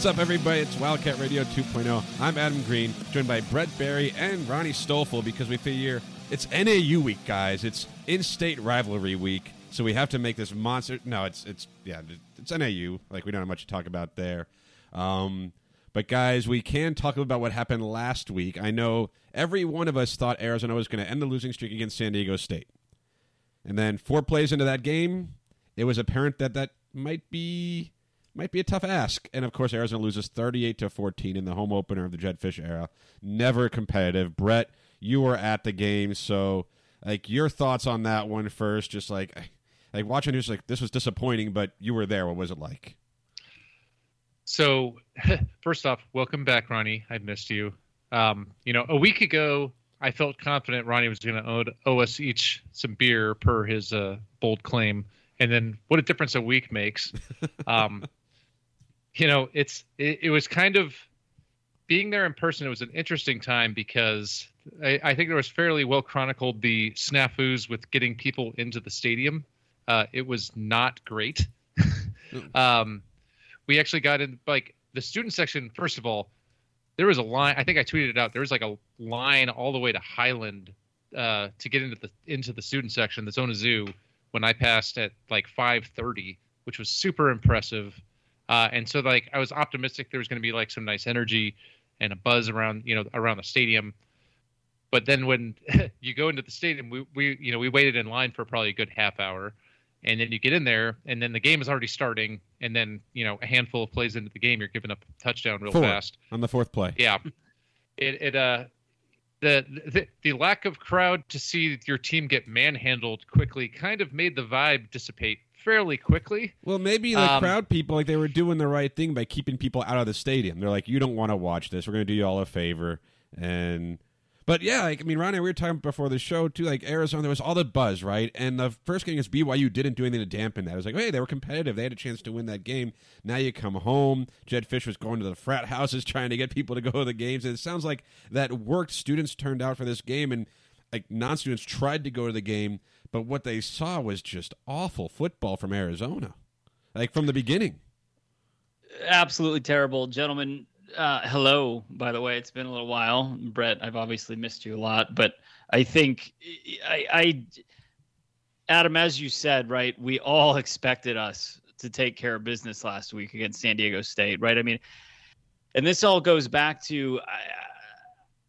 What's up, everybody? It's Wildcat Radio 2.0. I'm Adam Green, joined by Brett Barry and Ronnie Stoffel because we figure it's NAU week, guys. It's in-state rivalry week, so we have to make this monster. No, it's it's yeah, it's NAU. Like we don't have much to talk about there. Um, but guys, we can talk about what happened last week. I know every one of us thought Arizona was going to end the losing streak against San Diego State, and then four plays into that game, it was apparent that that might be might be a tough ask. And of course, Arizona loses 38 to 14 in the home opener of the Jedd Fisch era. Never competitive. Brett, you were at the game, so like your thoughts on that one first. Just like like watching this, like this was disappointing, but you were there. What was it like? So, first off, welcome back, Ronnie. I missed you. Um, you know, a week ago, I felt confident Ronnie was going to owe, owe us each some beer per his uh, bold claim. And then, what a difference a week makes. Um, you know, it's it, it, was kind of being there in person. It was an interesting time because I, I think there was fairly well chronicled the snafus with getting people into the stadium. Uh, it was not great. um, we actually got in like the student section. First of all, there was a line. I think I tweeted it out. There was like a line all the way to Highland uh, to get into the into the student section, the Zona Zoo, when I passed at like 5:30, which was super impressive. Uh, and so like I was optimistic there was going to be like some nice energy and a buzz around you know around the stadium. But then when you go into the stadium, we, we you know we waited in line for probably a good half hour and then you get in there and then the game is already starting and then you know a handful of plays into the game you're giving up a touchdown real Four, fast. on the fourth play. Yeah. It, it uh the, the the lack of crowd to see your team get manhandled quickly kind of made the vibe dissipate fairly quickly well maybe the um, crowd people like they were doing the right thing by keeping people out of the stadium they're like you don't want to watch this we're going to do you all a favor and but yeah, like, I mean, Ronnie, we were talking before the show too. Like Arizona, there was all the buzz, right? And the first game against BYU didn't do anything to dampen that. It was like, hey, they were competitive. They had a chance to win that game. Now you come home. Jedd Fisch was going to the frat houses trying to get people to go to the games. And it sounds like that worked. Students turned out for this game, and like non-students tried to go to the game, but what they saw was just awful football from Arizona, like from the beginning. Absolutely terrible, gentlemen uh, hello, by the way. It's been a little while, Brett. I've obviously missed you a lot, but I think I, I, Adam, as you said, right, we all expected us to take care of business last week against San Diego State, right? I mean, and this all goes back to I,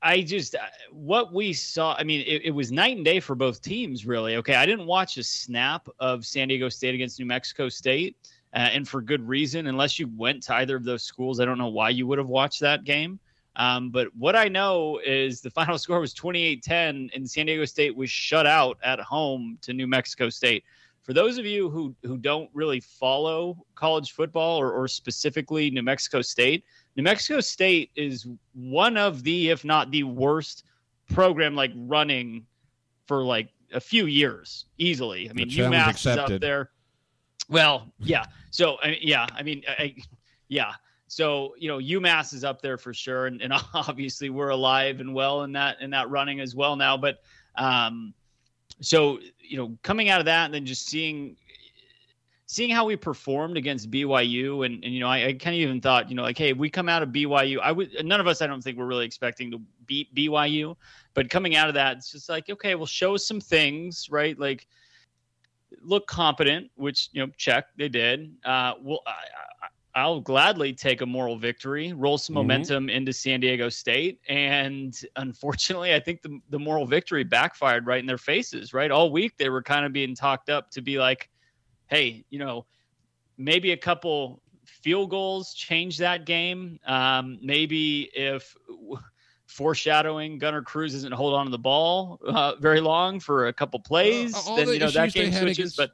I just what we saw. I mean, it, it, was night and day for both teams, really. Okay, I didn't watch a snap of San Diego State against New Mexico State uh, and for good reason. Unless you went to either of those schools, I don't know why you would have watched that game. Um, but what I know is the final score was 28 10, and San Diego State was shut out at home to New Mexico State. For those of you who, who don't really follow college football or, or specifically New Mexico State, New Mexico State is one of the, if not the worst program like running for like a few years easily. I mean, UMass is up there. Well, yeah. So I yeah, I mean, I, yeah. So you know, UMass is up there for sure, and, and obviously we're alive and well in that in that running as well now. But um, so you know, coming out of that and then just seeing seeing how we performed against BYU, and, and you know, I, I kind of even thought, you know, like, hey, we come out of BYU, I would none of us, I don't think, we're really expecting to beat BYU, but coming out of that, it's just like, okay, we'll show some things, right? Like look competent, which you know, check they did. Uh, well, I, will gladly take a moral victory, roll some mm-hmm. momentum into San Diego State, and unfortunately, I think the the moral victory backfired right in their faces. Right, all week they were kind of being talked up to be like, hey, you know, maybe a couple field goals change that game. Um, maybe if foreshadowing Gunner Cruz isn't hold on to the ball uh, very long for a couple plays, uh, then you know that game switches. Against, but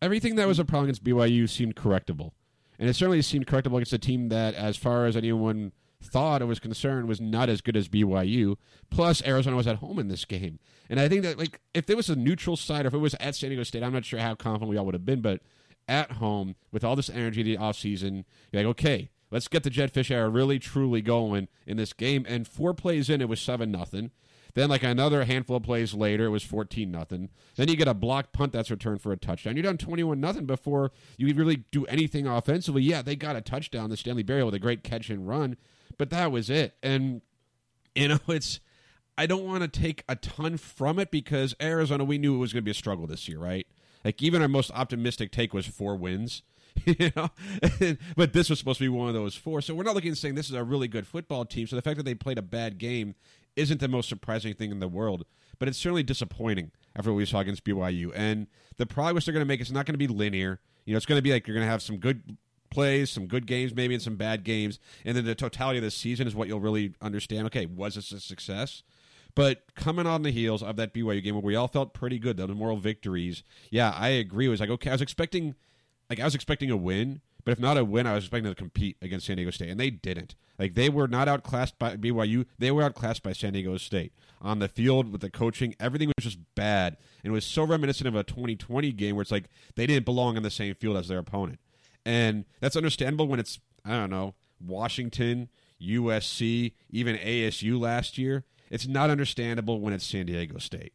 everything that was a problem against BYU seemed correctable, and it certainly seemed correctable against a team that, as far as anyone thought or was concerned, was not as good as BYU. Plus, Arizona was at home in this game, and I think that like if there was a neutral side, or if it was at San Diego State, I'm not sure how confident we all would have been, but at home with all this energy the offseason, you're like, okay, let's get the Jedd Fisch era really truly going in this game. And four plays in, it was seven nothing. Then like another handful of plays later, it was fourteen nothing. Then you get a blocked punt that's returned for a touchdown. You're down twenty one nothing before you really do anything offensively. Yeah, they got a touchdown, the Stanley Berryhill with a great catch and run, but that was it. And you know, it's I don't want to take a ton from it because Arizona, we knew it was going to be a struggle this year, right? Like even our most optimistic take was four wins. you know, but this was supposed to be one of those four. So we're not looking at saying this is a really good football team. So the fact that they played a bad game isn't the most surprising thing in the world, but it's certainly disappointing after what we saw against BYU. And the progress they're going to make is not going to be linear. You know, it's going to be like you're going to have some good plays, some good games, maybe, and some bad games, and then the totality of the season is what you'll really understand. Okay, was this a success? But coming on the heels of that BYU game where we all felt pretty good, the moral victories, yeah, I agree. It was like okay, I was expecting, like I was expecting a win, but if not a win, I was expecting to compete against San Diego State, and they didn't. Like they were not outclassed by BYU; they were outclassed by San Diego State on the field with the coaching. Everything was just bad, and it was so reminiscent of a 2020 game where it's like they didn't belong on the same field as their opponent, and that's understandable when it's I don't know Washington, USC, even ASU last year. It's not understandable when it's San Diego State.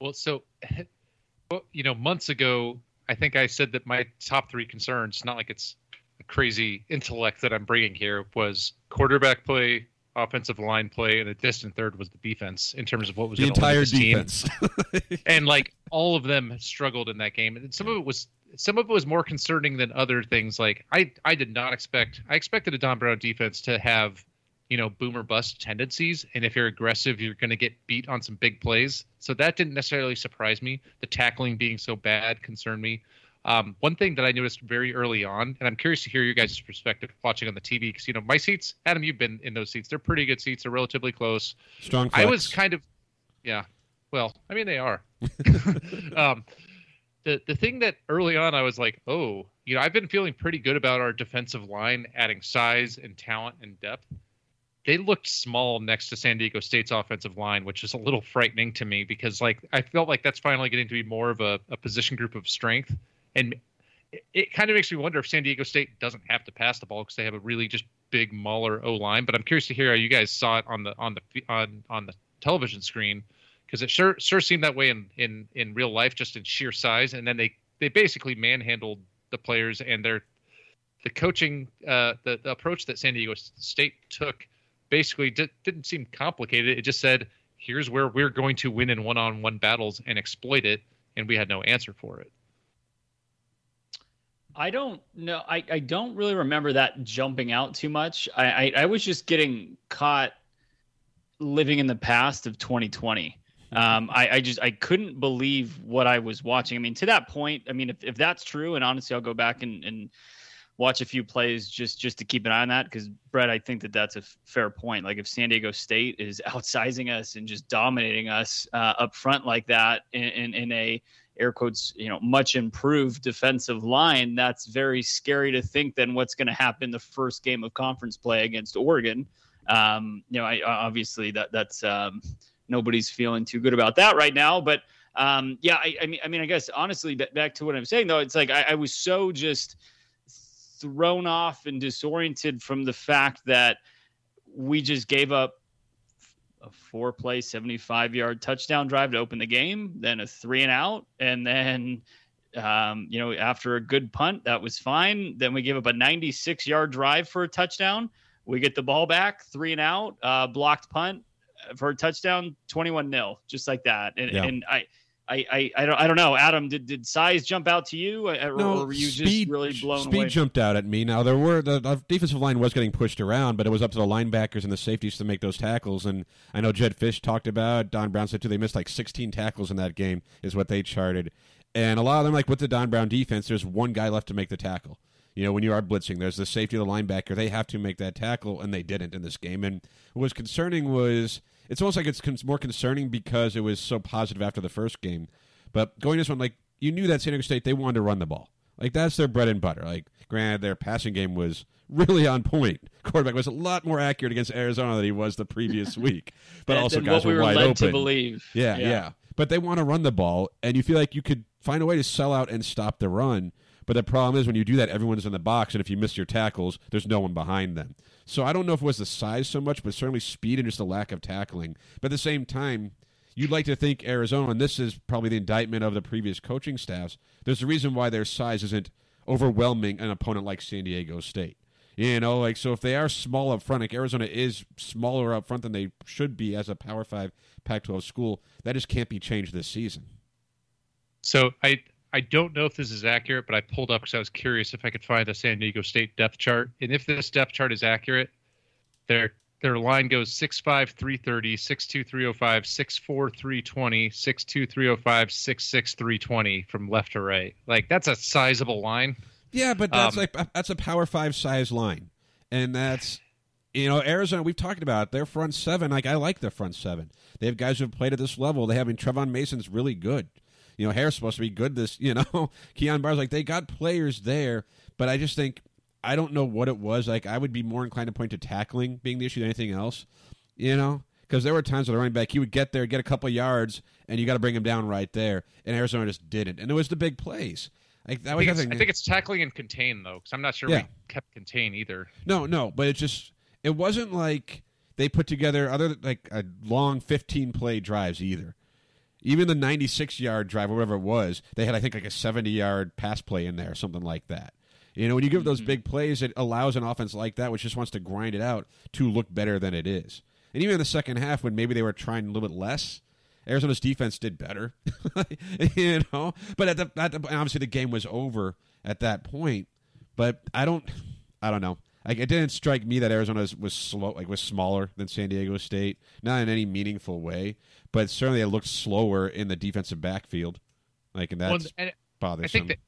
Well, so, well, you know, months ago, I think I said that my top three concerns, not like it's a crazy intellect that I'm bringing here, was quarterback play, offensive line play, and a distant third was the defense in terms of what was the entire defense. and like all of them struggled in that game. And some of it was some of it was more concerning than other things. Like I I did not expect I expected a Don Brown defense to have you know boomer bust tendencies, and if you're aggressive, you're going to get beat on some big plays. So that didn't necessarily surprise me. The tackling being so bad concerned me. Um, one thing that I noticed very early on, and I'm curious to hear your guys' perspective watching on the TV, because you know my seats, Adam, you've been in those seats. They're pretty good seats. They're relatively close. Strong. I was kind of, yeah. Well, I mean they are. Um, the the thing that early on I was like, oh, you know, I've been feeling pretty good about our defensive line adding size and talent and depth. They looked small next to San Diego State's offensive line, which is a little frightening to me because like I felt like that's finally getting to be more of a, a position group of strength, and it, it kind of makes me wonder if San Diego State doesn't have to pass the ball because they have a really just big mauler O line. But I'm curious to hear how you guys saw it on the on the on on the television screen because it sure sure seemed that way in in in real life, just in sheer size. And then they they basically manhandled the players and their the coaching uh, the, the approach that San Diego State took basically di- didn't seem complicated. It just said, "Here's where we're going to win in one-on-one battles and exploit it," and we had no answer for it. I don't know. I, I don't really remember that jumping out too much. I, I, I was just getting caught living in the past of 2020. Um, I, I just I couldn't believe what I was watching. I mean, to that point, I mean, if, if that's true, and honestly, I'll go back and, and watch a few plays just just to keep an eye on that because Brett, I think that that's a f- fair point. Like if San Diego State is outsizing us and just dominating us uh, up front like that in, in, in a air quotes, you know, much improved defensive line, that's very scary to think then what's going to happen the first game of conference play against Oregon. Um, you know, I obviously that that's um, nobody's feeling too good about that right now, but um, yeah, I, I mean, I mean, I guess honestly, back to what I'm saying though, it's like I, I was so just thrown off and disoriented from the fact that we just gave up a four play 75 yard touchdown drive to open the game then a three and out and then um, you know after a good punt that was fine. Then we give up a 96 yard drive for a touchdown. We get the ball back three and out uh, blocked punt for a touchdown 21 nil just like that and, Yeah. and i I, I, I don't I don't know Adam did, did size jump out to you uh, or, or were you just really blown speed away jumped out at me. Now there were the, the defensive line was getting pushed around, but it was up to the linebackers and the safeties to make those tackles. And I know Jedd Fisch talked about Don Brown said too. They missed like 16 tackles in that game, is what they charted. And a lot of them, like with the Don Brown defense, there's one guy left to make the tackle. You know, when you are blitzing, there's the safety of the linebacker. They have to make that tackle, and they didn't in this game. And what was concerning was it's almost like it's con- more concerning because it was so positive after the first game. But going to this one, like you knew that San Diego State they wanted to run the ball. Like that's their bread and butter. Like granted, their passing game was really on point. Quarterback was a lot more accurate against Arizona than he was the previous week. But also than guys what we were were wide led open. to believe. Yeah, yeah, But they want to run the ball, and you feel like you could find a way to sell out and stop the run. But the problem is when you do that, everyone's in the box, and if you miss your tackles, there's no one behind them. So I don't know if it was the size so much, but certainly speed and just the lack of tackling. But at the same time, you'd like to think Arizona, and this is probably the indictment of the previous coaching staffs. There's a reason why their size isn't overwhelming an opponent like San Diego State. You know, like so if they are small up front, like Arizona is smaller up front than they should be as a Power Five Pac-12 school, that just can't be changed this season. So I I don't know if this is accurate, but I pulled up because I was curious if I could find a San Diego State depth chart. And if this depth chart is accurate, their their line goes 6'5", 330, 6'2", 305, 6'4", 320, 6'2", 305, 6'6", 320 from left to right. Like that's a sizable line. Yeah, but that's Um, like that's a Power Five size line, and that's you know Arizona. We've talked about their front seven. Like I like their front seven. They have guys who have played at this level. They have I mean Trevon Mason's really good. You know Harris supposed to be good. This you know Kyon Barrs like they got players there, but I just think I don't know what it was. Like I would be more inclined to point to tackling being the issue than anything else. You know. Because there were times with the running back, he would get there, get a couple yards, and you got to bring him down right there. And Arizona just didn't. And it was the big plays. Like that I was think, the it's, thing. I think it's tackling and contain though, because I'm not sure Yeah. we kept contain either. No, no, but it just it wasn't like they put together other like a long 15 play drives either. Even the 96 yard drive or whatever it was, they had I think like a 70 yard pass play in there, something like that. You know, when you give those mm-hmm. big plays, it allows an offense like that, which just wants to grind it out, to look better than it is. And even in the second half, when maybe they were trying a little bit less, Arizona's defense did better. you know, but at the, at the obviously the game was over at that point. But I don't, I don't know. Like it didn't strike me that Arizona was, was slow, like was smaller than San Diego State, not in any meaningful way. But certainly it looked slower in the defensive backfield, like and that's Well, and I think that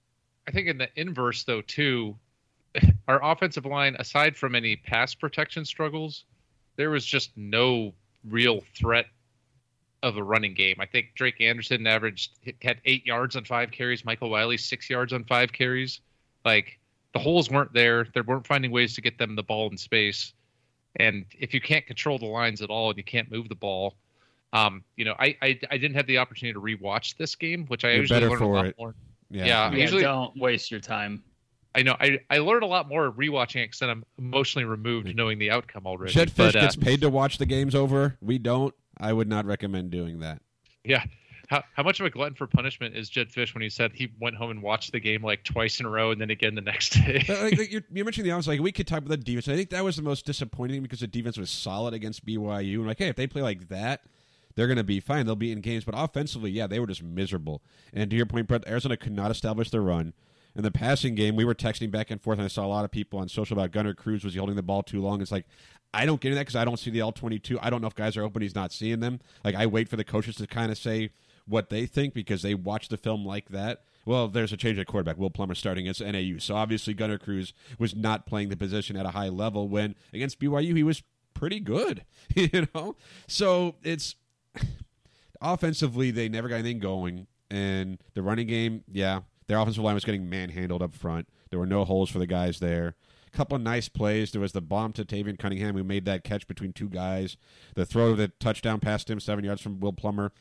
I think in the inverse though too, our offensive line, aside from any pass protection struggles, there was just no real threat of a running game. I think Drake Anderson averaged had eight yards on five carries. Michael Wiley six yards on five carries. Like the holes weren't there. They weren't finding ways to get them the ball in space. And if you can't control the lines at all and you can't move the ball, um, you know, I, I I didn't have the opportunity to rewatch this game, which I You're usually learn a lot it. more. yeah, yeah, Yeah, usually- don't waste your time. I know. I, I learned a lot more rewatching it because I'm emotionally removed knowing the outcome already. Jedd Fisch but, uh, gets paid to watch the games over. We don't. I would not recommend doing that. yeah. How, how much of a glutton for punishment is Jedd Fisch when he said he went home and watched the game like twice in a row and then again the next day? Like, like, you're, you mentioned the offense. Like we could talk about the defense. I think that was the most disappointing because the defense was solid against BYU. And like, hey, if they play like that, they're going to be fine. They'll be in games. But offensively, yeah, they were just miserable. And to your point, Brett, Arizona could not establish their run. In the passing game, we were texting back and forth, and I saw a lot of people on social about Gunner Cruz was he holding the ball too long. It's like I don't get into that because I don't see the L twenty two. I don't know if guys are open. He's not seeing them. Like I wait for the coaches to kind of say what they think because they watch the film like that. Well, there's a change at quarterback. Will Plummer starting against NAU, so obviously Gunner Cruz was not playing the position at a high level. When against BYU, he was pretty good. You know, so it's offensively they never got anything going, and the running game, yeah, their offensive line was getting manhandled up front. There were no holes for the guys there. A couple of nice plays. There was the bomb to Tayvian Cunningham who made that catch between two guys. The throw of the touchdown past him, seven yards from Will Plummer.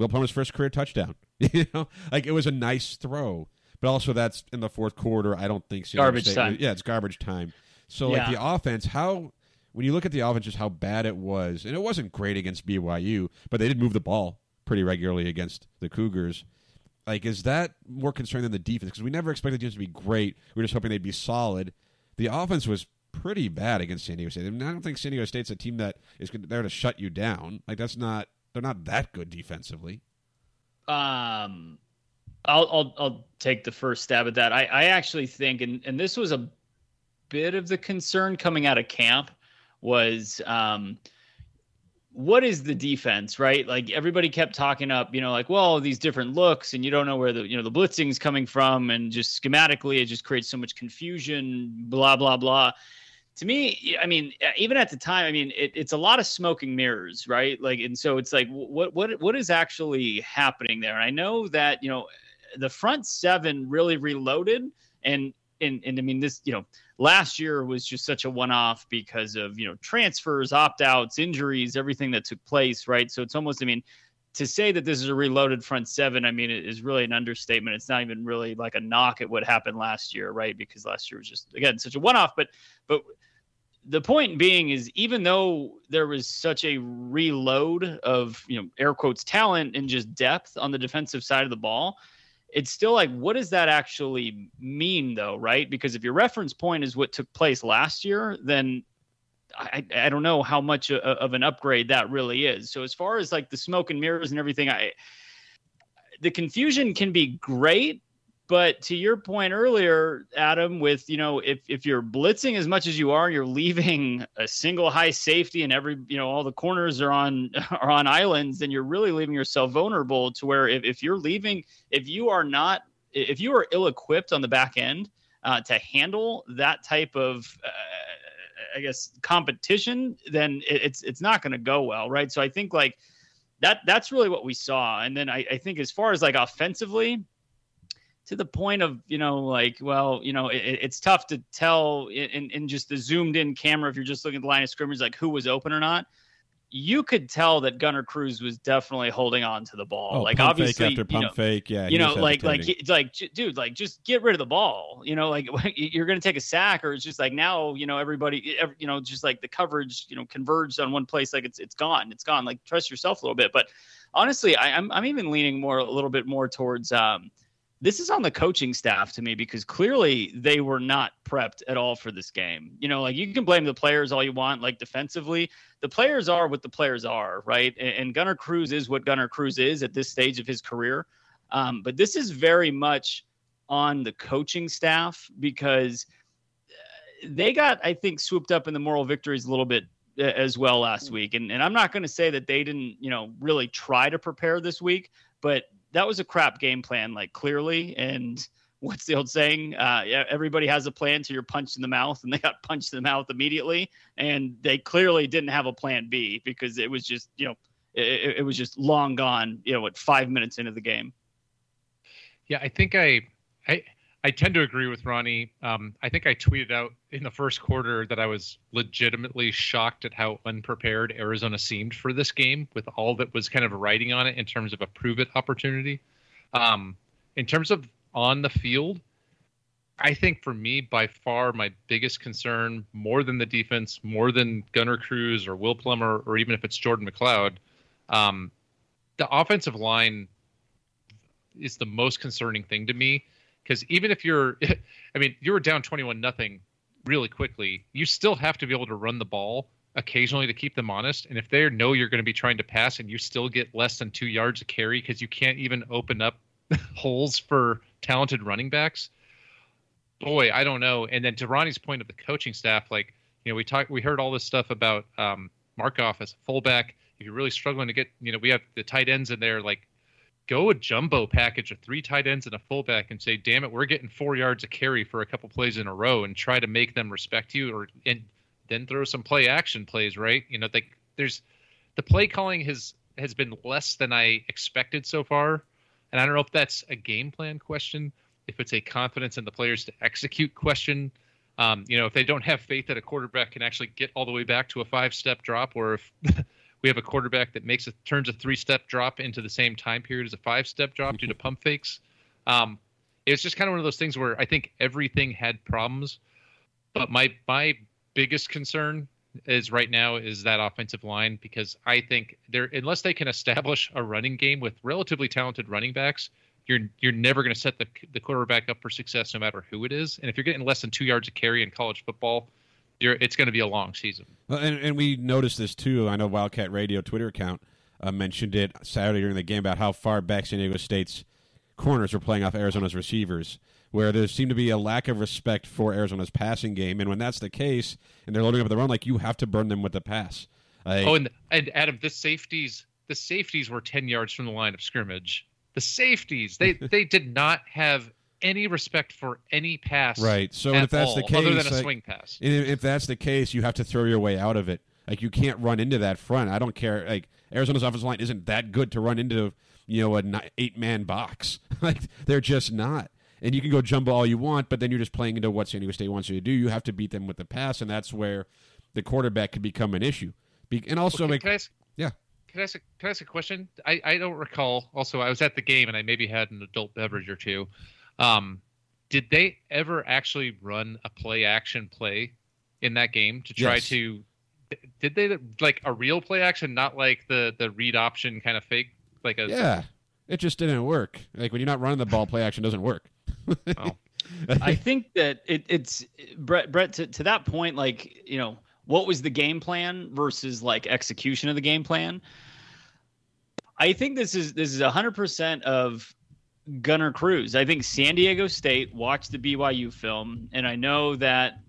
Will Plummer's first career touchdown. you know, like it was a nice throw, but also that's in the fourth quarter. I don't think Garbage State- time. Yeah, it's garbage time. So like the offense, how when you look at the offense, just how bad it was, and it wasn't great against BYU, but they did move the ball pretty regularly against the Cougars. Like, is that more concerning than the defense? Because we never expected the defense to be great. We were just hoping they'd be solid. The offense was pretty bad against San Diego State. I, mean, I don't think San Diego State's a team that is there to shut you down. Like, that's not. They're not that good defensively. Um, I'll I'll I'll take the first stab at that. I I actually think, and and this was a bit of the concern coming out of camp was um what is the defense right like everybody kept talking up you know like well these different looks and you don't know where the you know the blitzing is coming from and just schematically it just creates so much confusion blah blah blah to me i mean even at the time i mean it, it's a lot of smoking mirrors right like and so it's like what what what is actually happening there and i know that you know the front seven really reloaded and and and I mean this, you know, last year was just such a one-off because of you know transfers, opt-outs, injuries, everything that took place, right? So it's almost, I mean, to say that this is a reloaded front seven, I mean, it is really an understatement. It's not even really like a knock at what happened last year, right? Because last year was just again such a one-off. But but the point being is, even though there was such a reload of you know air quotes talent and just depth on the defensive side of the ball, it's still like, what does that actually mean, though, right? Because if your reference point is what took place last year, then I, I don't know how much a, of an upgrade that really is. So as far as like the smoke and mirrors and everything, I the confusion can be great, but to your point earlier, Adam, with you know, if if you're blitzing as much as you are, you're leaving a single high safety and every you know all the corners are on are on islands, then you're really leaving yourself vulnerable to where if, if you're leaving, if you are not if you are ill equipped on the back end uh, to handle that type of uh, I guess competition, then it, it's it's not going to go well, right? So I think like that that's really what we saw, and then I, I think as far as like offensively, to the point of you know like well you know it, it's tough to tell in in just the zoomed in camera if you're just looking at the line of scrimmage like who was open or not you could tell that Gunner Cruz was definitely holding on to the ball. Oh, like pump obviously, fake after pump you know, fake, yeah. you know, like like like dude, like just get rid of the ball. You know, like you're going to take a sack, or it's just like now, you know, everybody, ev- you know, just like the coverage, you know, converged on one place, like it's it's gone, it's gone. Like trust yourself a little bit. But honestly, I, I'm I'm even leaning more a little bit more towards. um this is on the coaching staff to me because clearly they were not prepped at all for this game. You know, like you can blame the players all you want, like defensively. The players are what the players are, right? And, and Gunner Cruz is what Gunner Cruz is at this stage of his career. Um, but this is very much on the coaching staff because uh, they got, I think, swooped up in the moral victories a little bit uh, as well last week. And, and I'm not going to say that they didn't, you know, really try to prepare this week, but that was a crap game plan, like clearly. And what's the old saying? Uh, everybody has a plan till you're punched in the mouth, and they got punched in the mouth immediately. And they clearly didn't have a plan B because it was just, you know, it, it was just long gone. You know, what five minutes into the game. Yeah, I think I, I, I tend to agree with Ronnie. Um, I think I tweeted out in the first quarter that I was legitimately shocked at how unprepared Arizona seemed for this game, with all that was kind of riding on it in terms of a prove it opportunity. Um, in terms of on the field, I think for me, by far, my biggest concern, more than the defense, more than Gunner Cruz or Will Plummer, or even if it's Jordan McCloud, um, the offensive line is the most concerning thing to me because even if you're i mean you were down 21 nothing really quickly you still have to be able to run the ball occasionally to keep them honest. And if they know you're going to be trying to pass and you still get less than two yards of carry because you can't even open up holes for talented running backs boy i don't know. And then to ronnie's point of the coaching staff like you know we talked we heard all this stuff about um, markov as a fullback. If you're really struggling to get you know we have the tight ends in there like go a jumbo package of three tight ends and a fullback and say, damn it, we're getting four yards of carry for a couple plays in a row and try to make them respect you or and then throw some play action plays, right? You know, like there's the play calling has has been less than I expected so far. And I don't know if that's a game plan question, if it's a confidence in the players to execute question. Um, you know, if they don't have faith that a quarterback can actually get all the way back to a five step drop, or if we have a quarterback that makes a turns a three step drop into the same time period as a five step drop due to pump fakes. Um, it's just kind of one of those things where I think everything had problems, but my my biggest concern is right now is that offensive line because I think they're unless they can establish a running game with relatively talented running backs, you're you're never going to set the the quarterback up for success no matter who it is. And if you're getting less than two yards of carry in college football, you're, it's going to be a long season. Well, and, and we noticed this too. I know Wildcat Radio Twitter account uh, mentioned it Saturday during the game about how far back San Diego State's corners were playing off Arizona's receivers, where there seemed to be a lack of respect for Arizona's passing game. And when that's the case, and they're loading up the run, like you have to burn them with the pass. Like, Oh, and and Adam, the safeties the safeties were ten yards from the line of scrimmage. The safeties they they did not have any respect for any pass. right. So if that's the case, other than a like- swing pass. If that's the case, you have to throw your way out of it. Like you can't run into that front. I don't care. Like Arizona's offensive line isn't that good to run into you know, an eight man box. like they're just not. And you can go jumbo all you want, but then you're just playing into what San Diego State wants you to do. You have to beat them with the pass, and that's where the quarterback could become an issue. Be- and also, Okay, like, can I ask, yeah, Can I ask a, can I ask a question? I, I don't recall. Also, I was at the game and I maybe had an adult beverage or two. Um, did they ever actually run a play action play in that game to try Yes. to? Did they like a real play action, not like the the read option kind of fake? Like a yeah, it just didn't work. Like when you're not running the ball, play action doesn't work. Oh. I think that it, it's Brett. Brett, to, to that point, like you know, what was the game plan versus like execution of the game plan? I think this is this is hundred percent of Gunner Cruz. I think San Diego State watched the BYU film, and I know that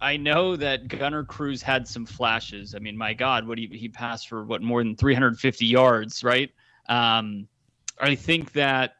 I know that Gunner Cruz had some flashes. I mean, my God, what he he passed for what more than 350 yards, right? Um, I think that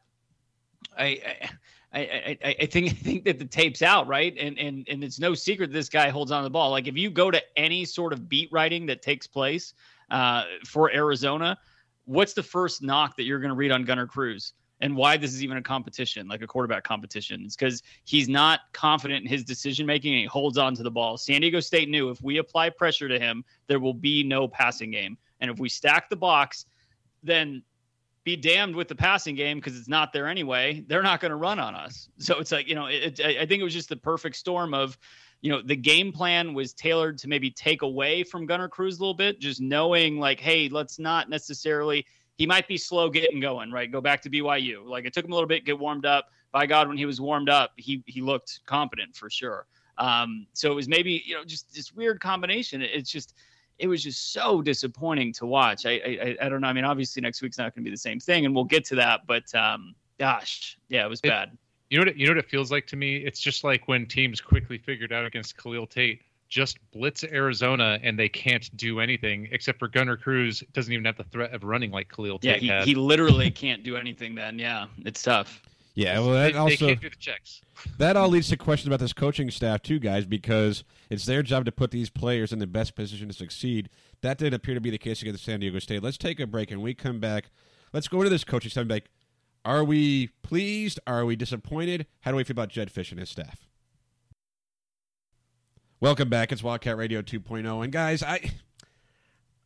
I. I I, I, think I think that the tape's out, right? And and and it's no secret this guy holds on to the ball. Like if you go to any sort of beat writing that takes place uh, for Arizona, what's the first knock that you're going to read on Gunner Cruz? And why this is even a competition, like a quarterback competition? It's because he's not confident in his decision making and he holds on to the ball. San Diego State knew if we apply pressure to him, there will be no passing game. And if we stack the box, then be damned with the passing game because it's not there anyway. They're not going to run on us. So it's like, you know, it, it, I think it was just the perfect storm of, you know, the game plan was tailored to maybe take away from Gunner Cruz a little bit, just knowing like, hey, let's not necessarily, he might be slow getting going, right? Go back to BYU. Like it took him a little bit, get warmed up. By God, when he was warmed up, he he looked competent for sure. Um, so it was maybe, you know, just this weird combination. It- It's just, it was just so disappointing to watch. I, I, I don't know. I mean, obviously next week's not going to be the same thing, and we'll get to that. But um, gosh, yeah, it was It- bad. You know what? It, you know what it feels like to me. It's just like when teams quickly figured out against Khalil Tate, just blitz Arizona and they can't do anything except for Gunner Cruz doesn't even have the threat of running like Khalil Yeah, he, he literally can't do anything. Then, yeah, it's tough. Yeah, well, that they also can't do the checks. that all leads to questions about this coaching staff too, guys, because it's their job to put these players in the best position to succeed. That didn't appear to be the case against San Diego State. Let's take a break and we come back. Let's go into this coaching staff and be like, are we pleased? Are we disappointed? How do we feel about Jedd Fisch and his staff? Welcome back. It's Wildcat Radio 2.0. And guys, I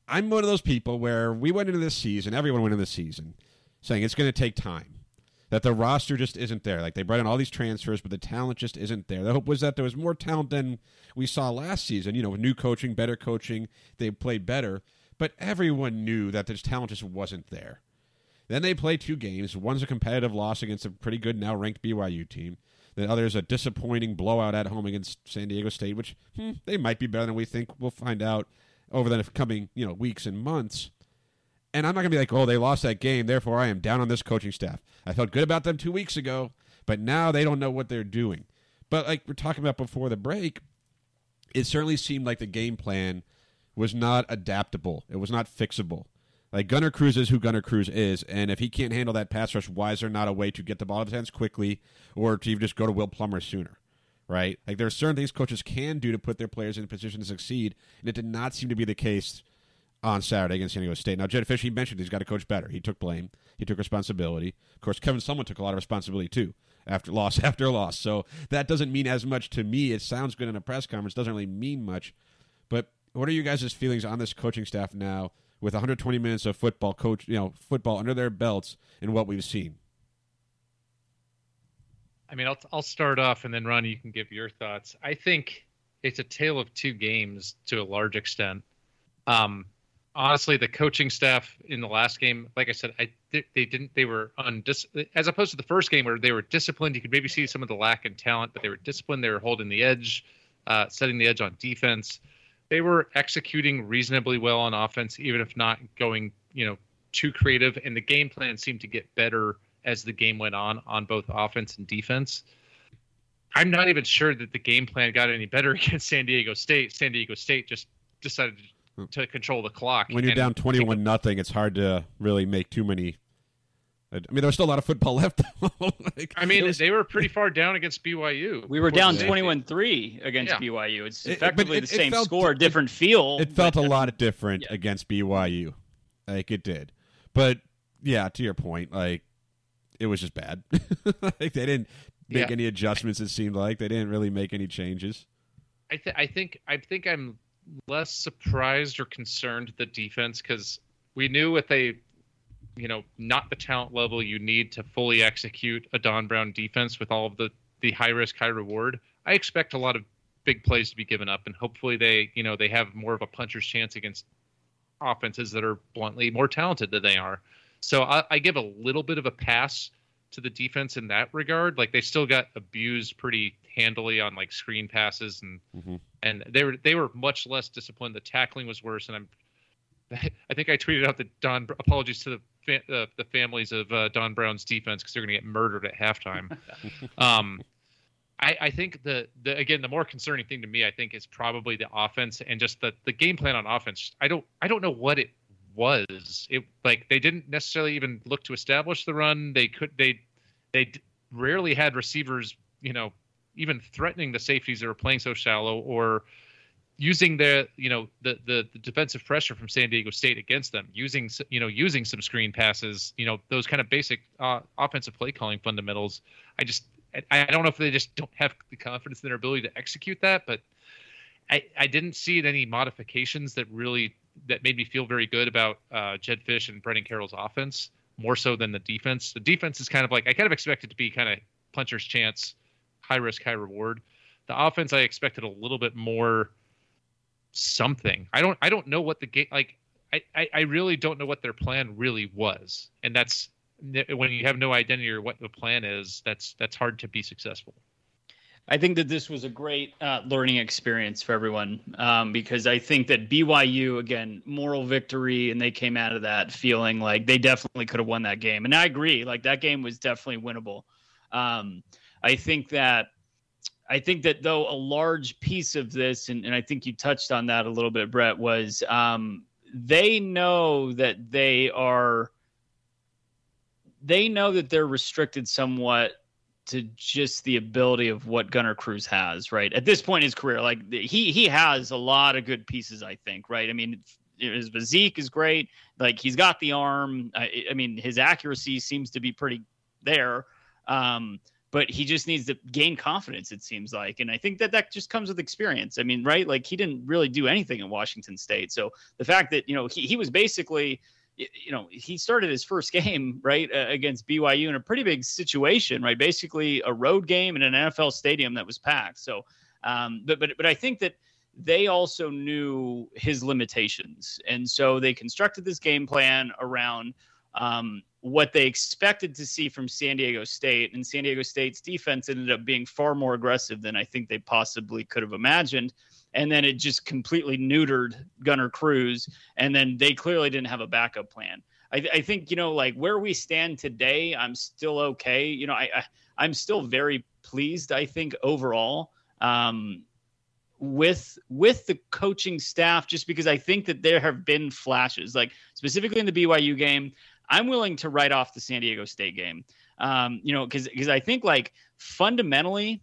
I'm one of those people where we went into this season, everyone went into this season, saying it's going to take time. That the roster just isn't there. Like they brought in all these transfers, but the talent just isn't there. The hope was that there was more talent than we saw last season. You know, with new coaching, better coaching, they played better. But everyone knew that this talent just wasn't there. Then they play two games. One's a competitive loss against a pretty good now ranked BYU team. The other is a disappointing blowout at home against San Diego State, which hmm, they might be better than we think. We'll find out over the coming you know weeks and months. And I'm not going to be like, oh, they lost that game, therefore I am down on this coaching staff. I felt good about them two weeks ago, but now they don't know what they're doing. But like we're talking about before the break, it certainly seemed like the game plan was not adaptable. It was not fixable. Like Gunner Cruz is who Gunner Cruz is, and if he can't handle that pass rush, why is there not a way to get the ball out of his hands quickly, or to even just go to Will Plummer sooner? Right? Like there are certain things coaches can do to put their players in a position to succeed, and it did not seem to be the case on Saturday against San Diego State. Now, Jedd Fisch, he mentioned he's got to coach better. He took blame. He took responsibility. Of course, Kevin Sumlin took a lot of responsibility too after loss after loss. So that doesn't mean as much to me. It sounds good in a press conference. Doesn't really mean much. But what are you guys' feelings on this coaching staff now with 120 minutes of football coach, you know, football under their belts and what we've seen? I mean, I'll I'll start off, and then Ronnie, you can give your thoughts. I think it's a tale of two games to a large extent. Um, honestly, the coaching staff in the last game, like I said, I they didn't they were undis as opposed to the first game where they were disciplined. You could maybe see some of the lack in talent, but they were disciplined. They were holding the edge, uh, setting the edge on defense. They were executing reasonably well on offense, even if not going, you know, too creative. And the game plan seemed to get better as the game went on on both offense and defense. I'm not even sure that the game plan got any better against San Diego State. San Diego State just decided to hmm. control the clock. When you're down 21 the- nothing, it's hard to really make too many. I mean, there's still a lot of football left. Like, I mean, was- they were pretty far down against BYU. We were down 21 3 against Yeah. BYU. It's effectively it- the same felt- score, it- different feel. it felt but, a I lot different yeah. against BYU, like it did. But yeah, to your point, like it was just bad. like they didn't make Yeah. any adjustments. It seemed like they didn't really make any changes. I, th- I think I think I'm less surprised or concerned the defense because we knew what a you know not the talent level you need to fully execute a Don Brown defense with all of the the high risk high reward. I expect a lot of big plays to be given up and hopefully they you know they have more of a puncher's chance against offenses that are bluntly more talented than they are. So I, I give a little bit of a pass to the defense in that regard. Like they still got abused pretty handily on like screen passes and mm-hmm. and they were they were much less disciplined. The tackling was worse, and I'm I think I tweeted out that Don apologies to the fa- uh, the families of uh, Don Brown's defense because they're going to get murdered at halftime. um, I, I think the the again the more concerning thing to me I think is probably the offense and just the the game plan on offense. I don't I don't know what it was. It like they didn't necessarily even look to establish the run. They could they they d- rarely had receivers you know even threatening the safeties that were playing so shallow or using the you know the, the the defensive pressure from San Diego State against them using you know using some screen passes you know those kind of basic uh, offensive play calling fundamentals. I just I, I don't know if they just don't have the confidence in their ability to execute that but I I didn't see any modifications that really that made me feel very good about uh, Jedd Fisch and Brennan Carroll's offense more so than the defense. The defense is kind of like I kind of expected to be kind of puncher's chance high risk high reward. The offense I expected a little bit more something. I don't I don't know what the game like I, I I really don't know what their plan really was. And that's when you have no identity or what the plan is, that's that's hard to be successful. I think that this was a great uh, learning experience for everyone um, because I think that BYU again moral victory and they came out of that feeling like they definitely could have won that game and I agree like that game was definitely winnable. Um, I think that I think that though a large piece of this and, and I think you touched on that a little bit Brett was um, they know that they are they know that they're restricted somewhat to just the ability of what Gunner Cruz has, right? At this point in his career, like he he has a lot of good pieces, I think, right? I mean, his physique is great. Like he's got the arm. I, I mean, his accuracy seems to be pretty there. Um, but he just needs to gain confidence. It seems like, and I think that that just comes with experience. I mean, right? Like he didn't really do anything in Washington State, so the fact that you know he he was basically you know he started his first game right uh, against BYU in a pretty big situation right basically a road game in an NFL stadium that was packed so um, but but but I think that they also knew his limitations and so they constructed this game plan around um, what they expected to see from San Diego State and San Diego State's defense ended up being far more aggressive than I think they possibly could have imagined and then it just completely neutered Gunner Cruz, and then they clearly didn't have a backup plan. I, I think you know, like where we stand today, I'm still okay. You know, I, I I'm still very pleased. I think overall um, with with the coaching staff, just because I think that there have been flashes, like specifically in the BYU game. I'm willing to write off the San Diego State game. Um, you know, because because I think like fundamentally,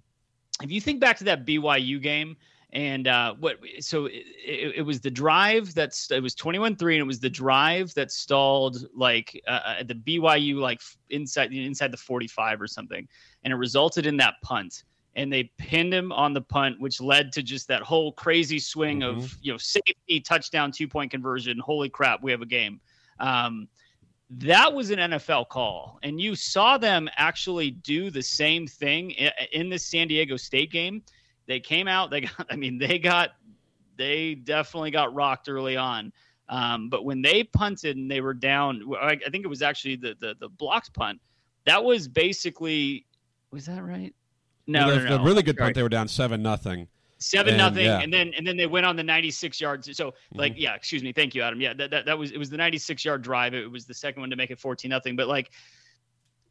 if you think back to that BYU game and uh, what so it, it, it was the drive that's it was 21-3 and it was the drive that stalled like uh, at the BYU like inside inside the 45 or something and it resulted in that punt and they pinned him on the punt which led to just that whole crazy swing Mhm. of you know safety touchdown two point conversion holy crap we have a game um, that was an NFL call. And you saw them actually do the same thing in, in this San Diego State game. They came out, they got, I mean, they got, they definitely got rocked early on. Um, but when they punted and they were down, I, I think it was actually the, the, the blocked punt. That was basically, was that right? No, the, no, no. the really good Sorry punt. They were down seven nothing. Seven And, nothing yeah. and then and then they went on the 96 yards. So like Mm-hmm. yeah excuse me thank you adam. Yeah that, that, that was it was the 96 yard drive. It was the second one to make it 14 nothing. But like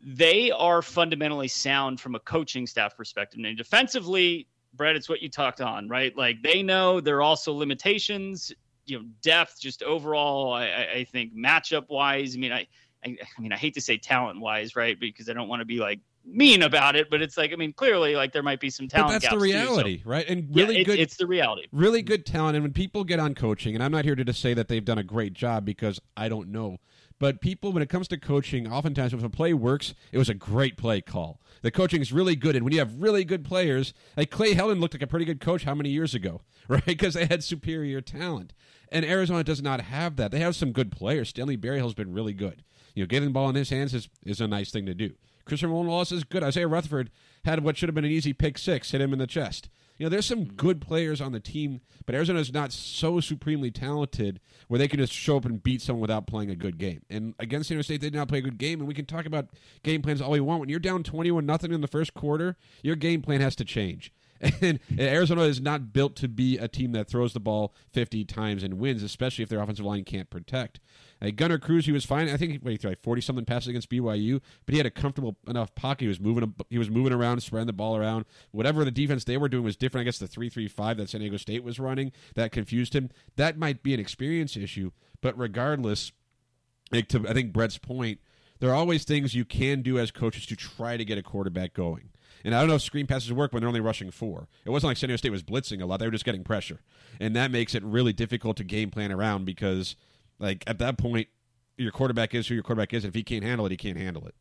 they are fundamentally sound from a coaching staff perspective. And defensively brett it's what you talked on right? Like they know there are also limitations you know depth just overall i i, think matchup wise i mean I, I i mean i hate to say talent wise right? Because i don't want to be like mean about it but it's like i mean clearly like there might be some But talent that's the gaps too, so- reality, right? And yeah, really it- good, it's the reality. really good talent. And when people get on coaching, and I'm not here to just say that they've done a great job because I don't know, But people, when it comes to coaching, oftentimes if a play works, it was a great play call. The coaching is really good, and when you have really good players, like Clay Helton looked like a pretty good coach how many years ago, right? Because they had superior talent, and Arizona does not have that. They have some good players. Stanley Berryhill's been really good. You know, getting the ball in his hands is, is a nice thing to do. Christian Wallace is good. Isaiah Rutherford had what should have been an easy pick six, hit him in the chest. You know, there's some hmm. good players on the team, but Arizona is not so supremely talented where they can just show up and beat someone without playing a good game. And against San Diego State, they did not play a good game. And we can talk about game plans all we want. When you're down 21 nothing in the first quarter, your game plan has to change. And Arizona is not built to be a team that throws the ball 50 times and wins, especially if their offensive line can't protect. Uh, Gunner Cruz, he was fine. I think he threw like 40 something passes against BYU, but he had a comfortable enough pocket. He was moving, he was moving around, spreading the ball around. Whatever the defense they were doing was different. I guess the 3-3-5 that San Diego State was running that confused him. That might be an experience issue, but regardless, like to I think Brett's point, there are always things you can do as coaches to try to get a quarterback going. And I don't know if screen passes work when they're only rushing four. It wasn't like San Diego State was blitzing a lot; they were just getting pressure, and that makes it really difficult to game plan around because, like at that point, your quarterback is who your quarterback is. And if he can't handle it, he can't handle it.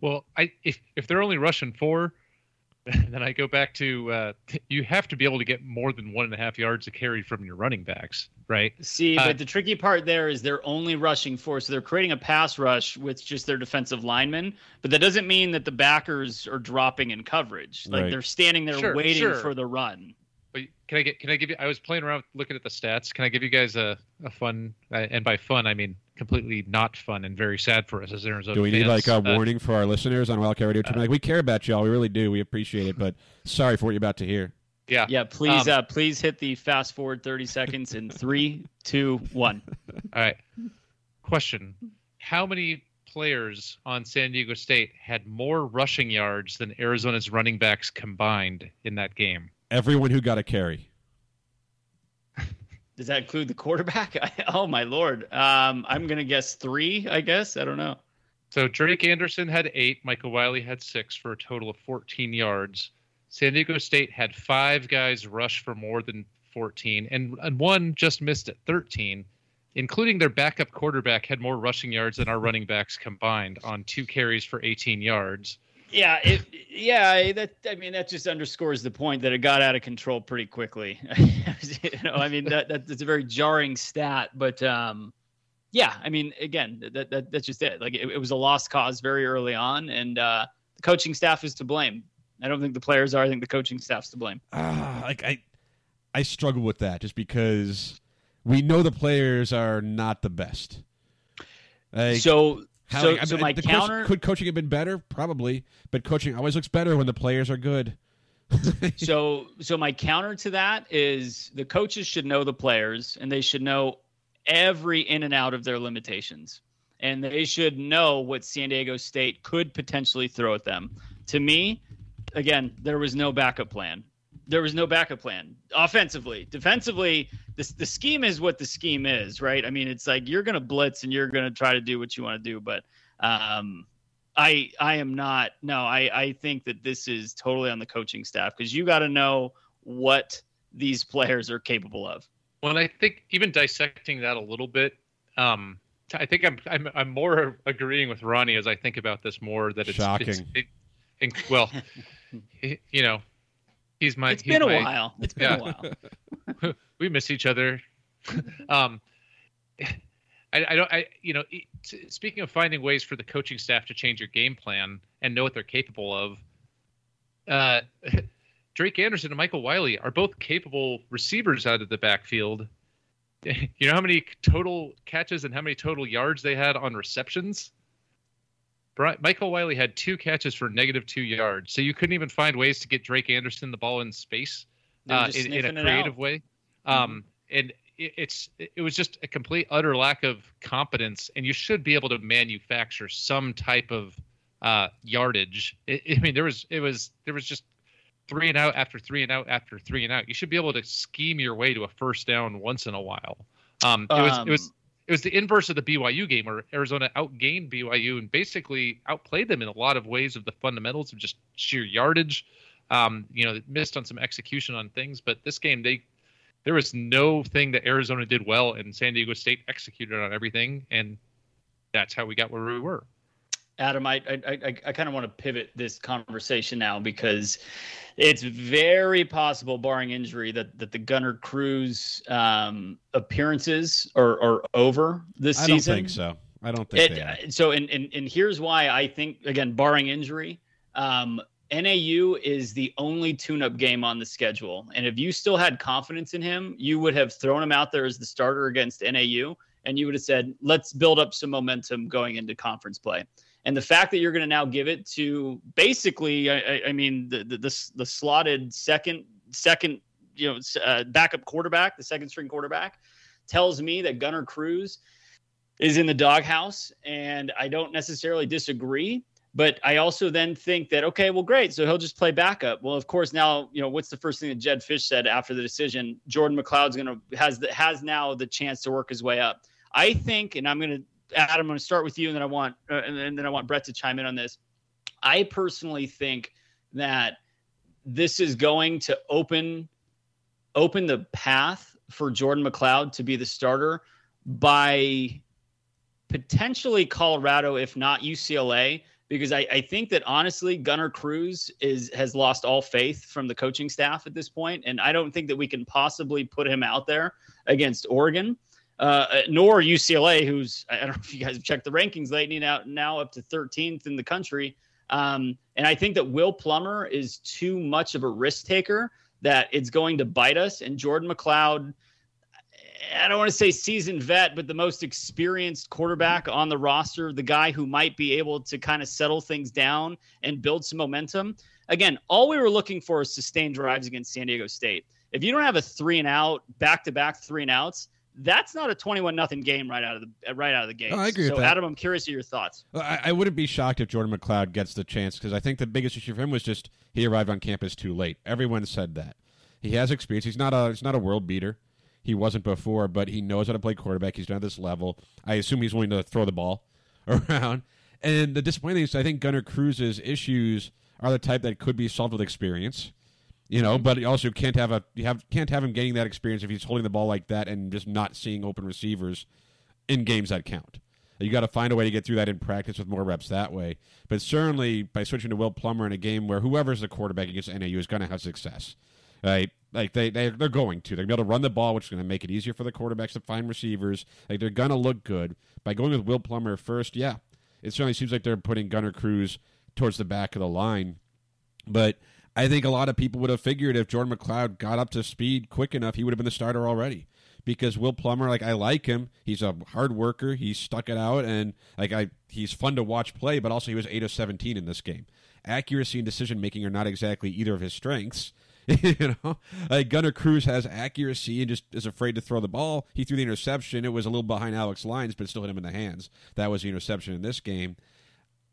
Well, I if if they're only rushing four, then I go back to uh, you have to be able to get more than one and a half yards of carry from your running backs, right? See, Uh, but the tricky part there is they're only rushing four, so they're creating a pass rush with just their defensive linemen. But that doesn't mean that the backers are dropping in coverage. Like Right. they're standing there Sure, waiting sure. for the run. But can I get can I give you? I was playing around looking at the stats. Can I give you guys a a fun? uh, And by fun, I mean completely not fun and very sad for us as Arizona. Do we need like a Uh, warning for our listeners on Wildcat Radio? Tonight? like we care about y'all, we really do. We appreciate it, but sorry for what you're about to hear. yeah. Yeah, please, Um, uh, please hit the fast forward thirty seconds in three, two, one. All right. Question: How many players on San Diego State had more rushing yards than Arizona's running backs combined in that game? Everyone who got a carry. Does that include the quarterback? oh my lord. Um, I'm gonna guess three. I guess I don't know. So Drake Anderson had eight, Michael Wiley had six for a total of 14 yards. San Diego State had five guys rush for more than 14, and, and one just missed it, 13, including their backup quarterback had more rushing yards than our running backs combined on two carries for 18 yards. Yeah, it, yeah. That I mean, that just underscores the point that it got out of control pretty quickly. you know, I mean, that, that that's a very jarring stat, but um, yeah. I mean, again, that, that that's just it. Like it, it was a lost cause very early on, and uh, the coaching staff is to blame. I don't think the players are. I think the coaching staff's to blame. Ah, like I, I struggle with that just because we know the players are not the best. Like, so, how- so, I so my the coach- counter. could coaching have been better? Probably, but coaching always looks better when the players are good. so so my counter to that is the coaches should know the players and they should know every in and out of their limitations and they should know what San Diego State could potentially throw at them. To me, again, there was no backup plan. There was no backup plan offensively. Defensively, the, the scheme is what the scheme is, right? I mean, it's like you're going to blitz and you're going to try to do what you want to do, but um, I I am not. No, I I think that this is totally on the coaching staff because you got to know what these players are capable of. Well, I think even dissecting that a little bit, um, I think I'm, I'm I'm more agreeing with Ronnie as I think about this more that it's Shocking. It's, it, in, well, he- you know, he's my. It's he's been a while. It's been yeah. a while. we miss each other. um, I, I don't. I you know, it- speaking of finding ways for the coaching staff to change your game plan and know what they're capable of, uh, Drake Anderson and Michael Wiley are both capable receivers out of the backfield. You know how many total catches and how many total yards they had on receptions? Michael Wiley had two catches for negative two yards, so you couldn't even find ways to get Drake Anderson the ball in space uh, in, in a creative way. Um, and it, it's it was just a complete utter lack of competence. And you should be able to manufacture some type of uh, yardage. I I mean, there was it was there was just three and out after three and out after three and out. You should be able to scheme your way to a first down once in a while. Um, it was it was Um, it was the inverse of the BYU game where Arizona outgained BYU and basically outplayed them in a lot of ways of the fundamentals of just sheer yardage. Um, you know, missed on some execution on things, but this game they there was no thing that Arizona did well and San Diego State executed on everything and that's how we got where we were. Adam, I I, I, I kind of want to pivot this conversation now because it's very possible, barring injury, that that the Gunner Cruz um, appearances are, are over this I season. I don't think so. I don't think It, they are. so, and, and and here's why I think again, barring injury, um, NAU is the only tune-up game on the schedule. And if you still had confidence in him, you would have thrown him out there as the starter against NAU, and you would have said, "Let's build up some momentum going into conference play." And the fact that you're going to now give it to basically, I, I- mean, the, the the the slotted second second you know uh, backup quarterback, the second string quarterback, tells me that Gunner Cruz is in the doghouse, and I don't necessarily disagree. But I also then think that okay, well, great. So he'll just play backup. Well, of course, now you know what's the first thing that Jedd Fisch said after the decision? Jordan McCloud's to has the, has now the chance to work his way up. I think, and I'm to Adam, I'm going to start with you, and then I want uh, and, then- I want Brett to chime in on this. I personally think that this is going to open open the path for Jordan McCloud to be the starter by potentially Colorado, if not UCLA, because I, I think that honestly, Gunner Cruz is has lost all faith from the coaching staff at this point, and I don't think that we can possibly put him out there against Oregon, uh, nor UCLA, who's I don't know if you guys have checked the rankings lately now now up to 13th in the country. Um, and I think that Will Plummer is too much of a risk taker that it's going to bite us. And Jordan McCloud, I don't want to say seasoned vet, but the most experienced quarterback on the roster, the guy who might be able to kind of settle things down and build some momentum. Again, all we were looking for is sustained drives against San Diego State. If you don't have a three and out, back to back three and outs, that's not a twenty-one nothing game right out of the uh, right out of the gate. Oh, I agree with so. Adam, I'm curious of your thoughts. Well, I, I wouldn't be shocked if Jordan McCloud gets the chance because I think the biggest issue for him was just he arrived on campus too late. Everyone said that. He has experience. He's not a he's not a world beater. He wasn't before, but he knows how to play quarterback. He's done at this level. I assume he's willing to throw the ball around. And the disappointing thing is, I think Gunner Cruz's issues are the type that could be solved with experience. You know, mm-hmm. but also can't have a you have can't have him getting that experience if he's holding the ball like that and just not seeing open receivers in games that count. You got to find a way to get through that in practice with more reps that way. But certainly by switching to Will Plummer in a game where whoever's the quarterback against NAU is going to have success, right? Like they they they're going to. They're going to be able to run the ball, which is going to make it easier for the quarterbacks to find receivers. Like they're going to look good by going with Will Plummer first. Yeah, it certainly seems like they're putting Gunner Cruz towards the back of the line, but. I think a lot of people would have figured if Jordan McCloud got up to speed quick enough, he would have been the starter already because Will Plummer, like I like him. He's a hard worker. He stuck it out, and like I, he's fun to watch play. But also, he was eight of seventeen in this game. Accuracy and decision making are not exactly either of his strengths. you know, like Gunner Cruz has accuracy and just is afraid to throw the ball. He threw the interception. It was a little behind Alex Lines, but still hit him in the hands. That was the interception in this game.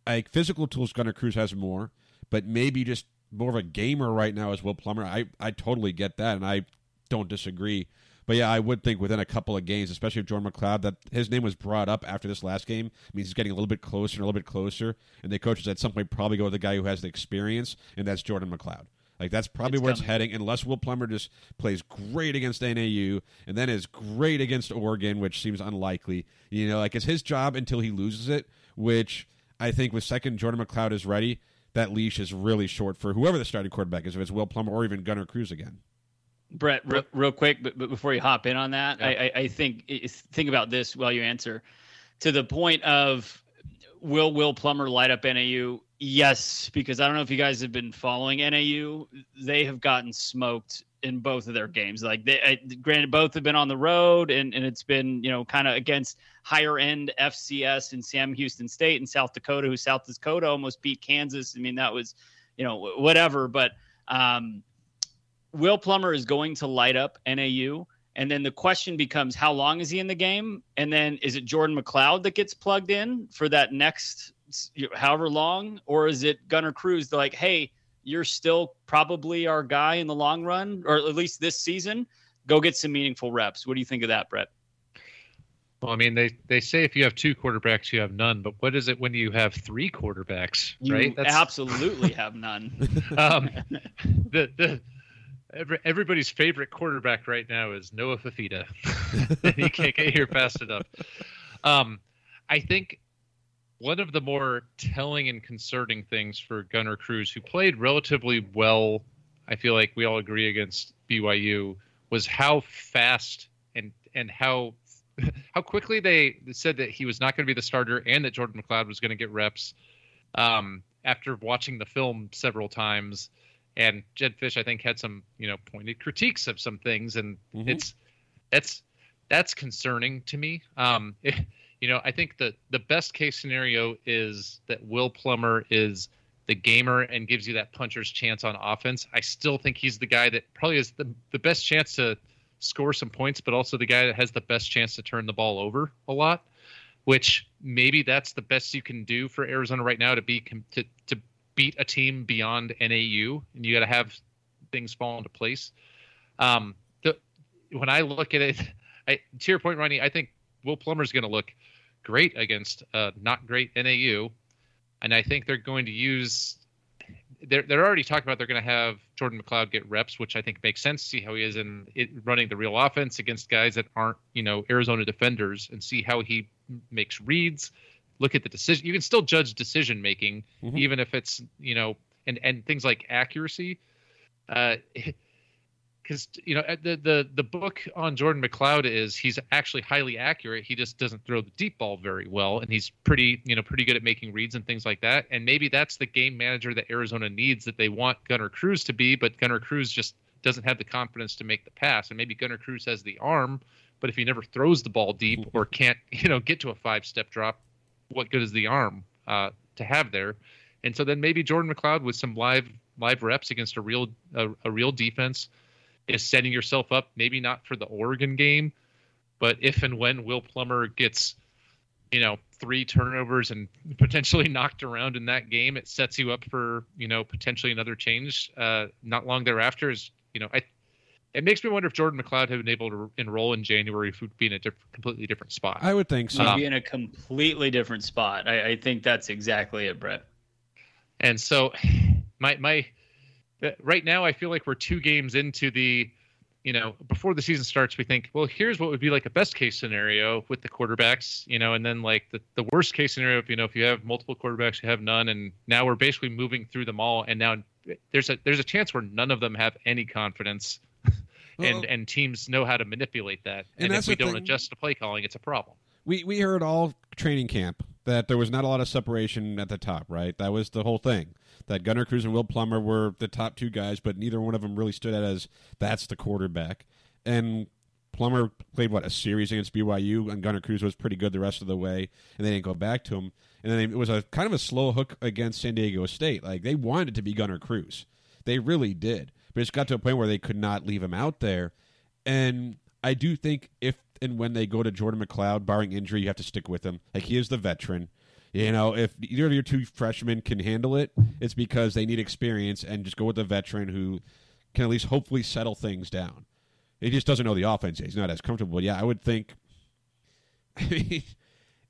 Like physical tools, Gunner Cruz has more, but maybe just more of a gamer right now as Will Plummer. I I totally get that, and I don't disagree. But yeah, I would think within a couple of games, especially if Jordan McCloud, that his name was brought up after this last game, means he's getting a little bit closer and a little bit closer. And the coaches at some point probably go with the guy who has the experience, and that's Jordan McCloud. Like that's probably It's where coming. it's heading, unless Will Plummer just plays great against NAU and then is great against Oregon, which seems unlikely. You know, like it's his job until he loses it, which I think with second Jordan McCloud is ready, that leash is really short for whoever the starting quarterback is, if it's Will Plummer or even Gunner Cruz again. Brett, real, real quick, but, but before you hop in on that, Yeah. I, I, I think think about this while you answer. To the point of will Will Plummer light up NAU? Yes, because I don't know if you guys have been following NAU. They have gotten smoked in both of their games. Like they, I, granted, both have been on the road, and, and it's been you know kind of against higher end FCS and Sam Houston State and South Dakota, who South Dakota almost beat Kansas. I mean that was you know whatever, but. um Will Plummer is going to light up NAU. And then the question becomes how long is he in the game? And then is it Jordan McCloud that gets plugged in for that next however long? Or is it Gunner Cruz? Like, hey, you're still probably our guy in the long run, or at least this season. Go get some meaningful reps. What do you think of that, Brett? Well, I mean, they, they say if you have two quarterbacks, you have none. But what is it when you have three quarterbacks, You right? absolutely have none. um, the the every, everybody's favorite quarterback right now is Noah Fifita. he can't get here fast enough. Um, I think one of the more telling and concerning things for Gunner Cruz, who played relatively well, I feel like we all agree against BYU, was how fast and and how how quickly they said that he was not going to be the starter and that Jordan McCloud was going to get reps. Um, after watching the film several times, and Jedd Fisch, I think, had some you know pointed critiques of some things, and Mhm. it's that's that's concerning to me. Um, you know, I think that the best case scenario is that Will Plummer is the gamer and gives you that puncher's chance on offense. I still think he's the guy that probably has the, the best chance to score some points, but also the guy that has the best chance to turn the ball over a lot. Which maybe that's the best you can do for Arizona right now to be to to beat a team beyond NAU, and you got to have things fall into place. Um, the, when I look at it, I, to your point, Ronnie, I think Will Plummer's going to look great against uh, not great NAU, and I think they're going to use. They're they're already talking about they're going to have Jordan McCloud get reps, which I think makes sense. See how he is in it, running the real offense against guys that aren't you know Arizona defenders, and see how he makes reads. Look at the decision. You can still judge decision making, Mhm. even if it's you know, and and things like accuracy. Uh, because you know the the the book on Jordan McCloud is he's actually highly accurate. He just doesn't throw the deep ball very well, and he's pretty you know pretty good at making reads and things like that. And maybe that's the game manager that Arizona needs that they want Gunner Cruz to be, but Gunner Cruz just doesn't have the confidence to make the pass. And maybe Gunner Cruz has the arm, but if he never throws the ball deep or can't you know get to a five step drop, what good is the arm uh, to have there? And so then maybe Jordan McCloud with some live live reps against a real a, a real defense is setting yourself up maybe not for the Oregon game, but if and when Will Plummer gets, you know, three turnovers and potentially knocked around in that game, it sets you up for you know potentially another change uh, not long thereafter. Is you know I. It makes me wonder if Jordan McCloud had been able to enroll in January, if would be in a diff- completely different spot. I would think so. He'd Um, be in a completely different spot. I, I think that's exactly it, Brett. And so, my my Uh, right now, I feel like we're two games into the, you know, before the season starts, we think, well, here's what would be like a best case scenario with the quarterbacks, you know, and then like the, the worst case scenario, if you know, if you have multiple quarterbacks, you have none, and now we're basically moving through them all, and now there's a there's a chance where none of them have any confidence. Well- and and teams know how to manipulate that, And and, if we don't thing- adjust to play calling, it's a problem. We we heard all training camp that there was not a lot of separation at the top, right? That was the whole thing. That Gunner Cruz and Will Plummer were the top two guys, but neither one of them really stood out as that's the quarterback. And Plummer played what a series against BYU, and Gunner Cruz was pretty good the rest of the way, and they didn't go back to him. And then it was a kind of a slow hook against San Diego State. Like they wanted to be Gunner Cruz, they really did, but it's got to a point where they could not leave him out there. And I do think if and when they go to Jordan McCloud, barring injury, you have to stick with him. Like he is the veteran. You know, if either of your two freshmen can handle it, it's because they need experience and just go with the veteran who can at least hopefully settle things down. He just doesn't know the offense. He's not as comfortable. Yeah, I would think. I mean,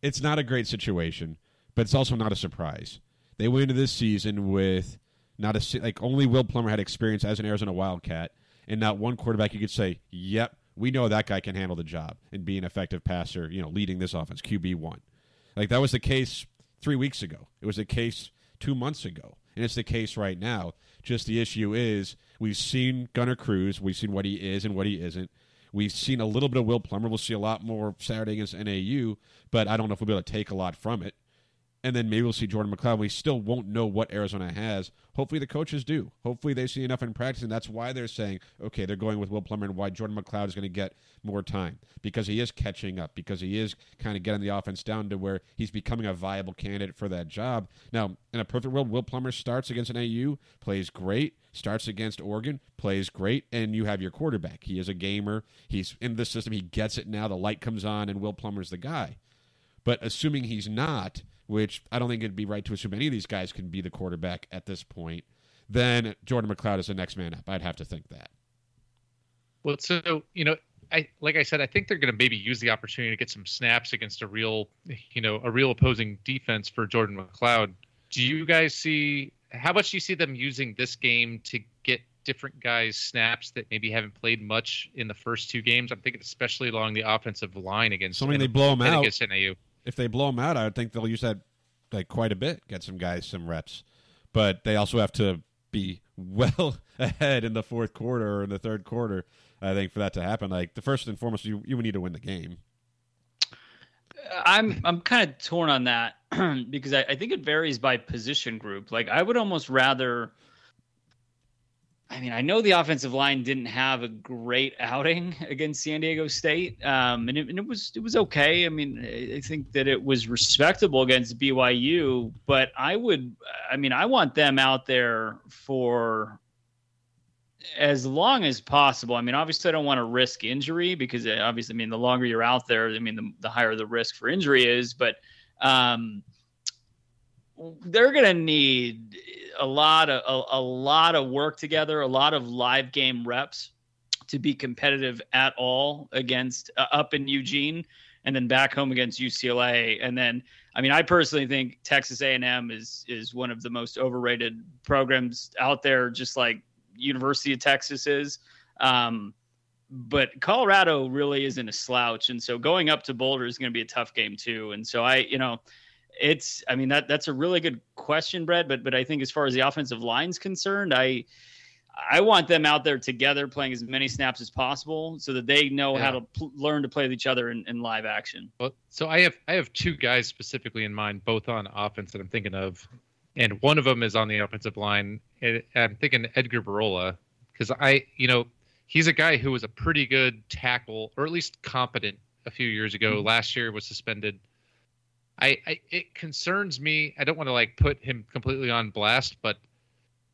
it's not a great situation, but it's also not a surprise. They went into this season with not a like only Will Plummer had experience as an Arizona Wildcat, and not one quarterback you could say, "Yep, we know that guy can handle the job and be an effective passer." You know, leading this offense, QB one. Like that was the case three weeks ago. It was the case two months ago, and it's the case right now. Just the issue is we've seen Gunner Cruz, we've seen what he is and what he isn't. We've seen a little bit of Will Plummer. We'll see a lot more Saturday against NAU, but I don't know if we'll be able to take a lot from it. And then maybe we'll see Jordan McCloud. We still won't know what Arizona has. Hopefully the coaches do. Hopefully they see enough in practice, and that's why they're saying, okay, they're going with Will Plummer and why Jordan McCloud is going to get more time because he is catching up, because he is kind of getting the offense down to where he's becoming a viable candidate for that job. Now, in a perfect world, Will Plummer starts against NAU, plays great, starts against Oregon, plays great, and you have your quarterback. He is a gamer. He's in the system. He gets it now. The light comes on, and Will Plummer's the guy. But assuming he's not, which I don't think it'd be right to assume any of these guys can be the quarterback at this point, then Jordan McCloud is the next man up. I'd have to think that. Well, so you know, I like I said, I think they're going to maybe use the opportunity to get some snaps against a real, you know, a real opposing defense for Jordan McCloud. Do you guys see how much do you see them using this game to get different guys snaps that maybe haven't played much in the first two games? I'm thinking especially along the offensive line against Assuming they blow 'em and out. against NAU. If they blow them out, I would think they'll use that like quite a bit, get some guys some reps, but they also have to be well ahead in the fourth quarter or in the third quarter. I think for that to happen, like the first and foremost, you you would need to win the game. I'm I'm kind of torn on that because I, I think it varies by position group. Like I would almost rather I mean, I know the offensive line didn't have a great outing against San Diego State, um, and, it, and, it, was it was okay. I mean, I think that it was respectable against BYU, but I would, I mean, I want them out there for as long as possible. I mean, obviously, I don't want to risk injury because uh, obviously, I mean, the longer you're out there, I mean, the, the higher the risk for injury is. But um, they're going to need a lot of a, a, lot of work together, a lot of live game reps to be competitive at all against uh, up in Eugene and then back home against UCLA and then I mean I personally think Texas A&M is is one of the most overrated programs out there just like University of Texas is. Um, but Colorado really isn't a slouch. And so going up to Boulder is going to be a tough game too. And so I you know it's I mean that that's a really good question, Brett. But but I think as far as the offensive line's concerned, I I want them out there together playing as many snaps as possible so that they know yeah. how to pl- learn to play with each other in, in live action. Well, so I have I have two guys specifically in mind, both on offense that I'm thinking of, and one of them is on the offensive line. And I'm thinking Edgar Burrola because I you know he's a guy who was a pretty good tackle or at least competent a few years ago. Mm-hmm. Last year was suspended I, I it concerns me. I don't want to like put him completely on blast, but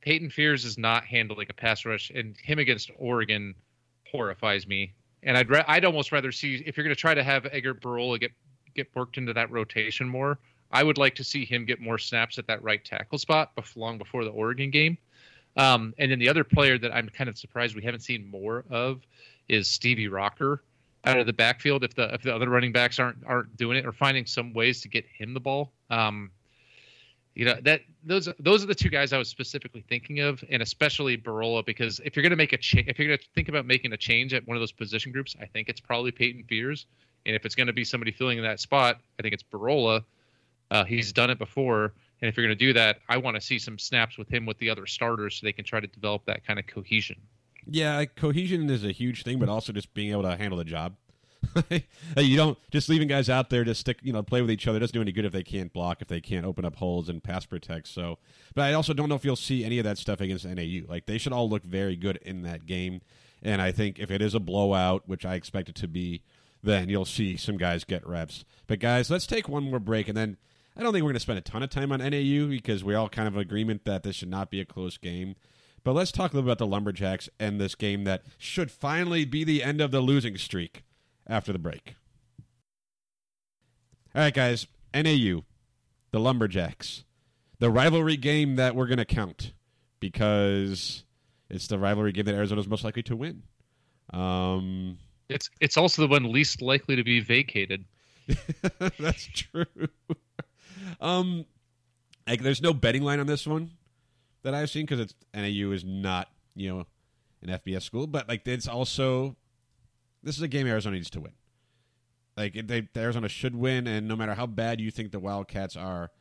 Peyton Fears is not handling a pass rush, and him against Oregon horrifies me. And I'd ra- I'd almost rather see if you're going to try to have Edgar Burrola get get worked into that rotation more. I would like to see him get more snaps at that right tackle spot long before the Oregon game. Um, and then the other player that I'm kind of surprised we haven't seen more of is Stevie Rocker out of the backfield if the if the other running backs aren't aren't doing it or finding some ways to get him the ball. Um, you know that those those are the two guys I was specifically thinking of, and especially Burrola because if you're going to make a change, if you're going to think about making a change at one of those position groups, I think it's probably Peyton Fears, and if it's going to be somebody filling in that spot, I think it's Burrola. Uh, he's done it before, and if you're going to do that, I want to see some snaps with him with the other starters so they can try to develop that kind of cohesion. Yeah, cohesion is a huge thing, but also just being able to handle the job. you don't just leaving guys out there to stick, you know, play with each other doesn't do any good if they can't block, if they can't open up holes and pass protect. So, but I also don't know if you'll see any of that stuff against NAU. Like they should all look very good in that game, and I think if it is a blowout, which I expect it to be, then you'll see some guys get reps. But guys, let's take one more break, and then I don't think we're going to spend a ton of time on NAU because we're all kind of agreement that this should not be a close game. But let's talk a little bit about the Lumberjacks and this game that should finally be the end of the losing streak after the break. All right, guys. NAU, the Lumberjacks, the rivalry game that we're going to count because it's the rivalry game that Arizona's most likely to win. Um, it's it's also the one least likely to be vacated. That's true. um, like, there's no betting line on this one that I've seen because it's NAU is not you know an FBS school, but like it's also this is a game Arizona needs to win. Like they, Arizona should win, and no matter how bad you think the Wildcats are,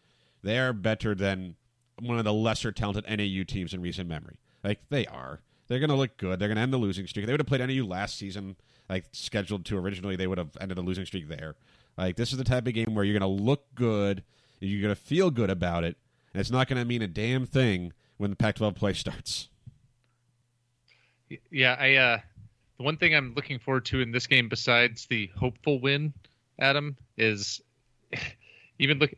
they are better than one of the lesser talented NAU teams in recent memory. Like they are. They're going to look good. They're going to end the losing streak. They would have played NAU last season, like scheduled to originally. They would have ended the losing streak there. Like this is the type of game where you're going to look good, you're going to feel good about it, and it's not going to mean a damn thing when the Pac-12 play starts. Yeah, I uh, the one thing I'm looking forward to in this game, besides the hopeful win, Adam, is even look.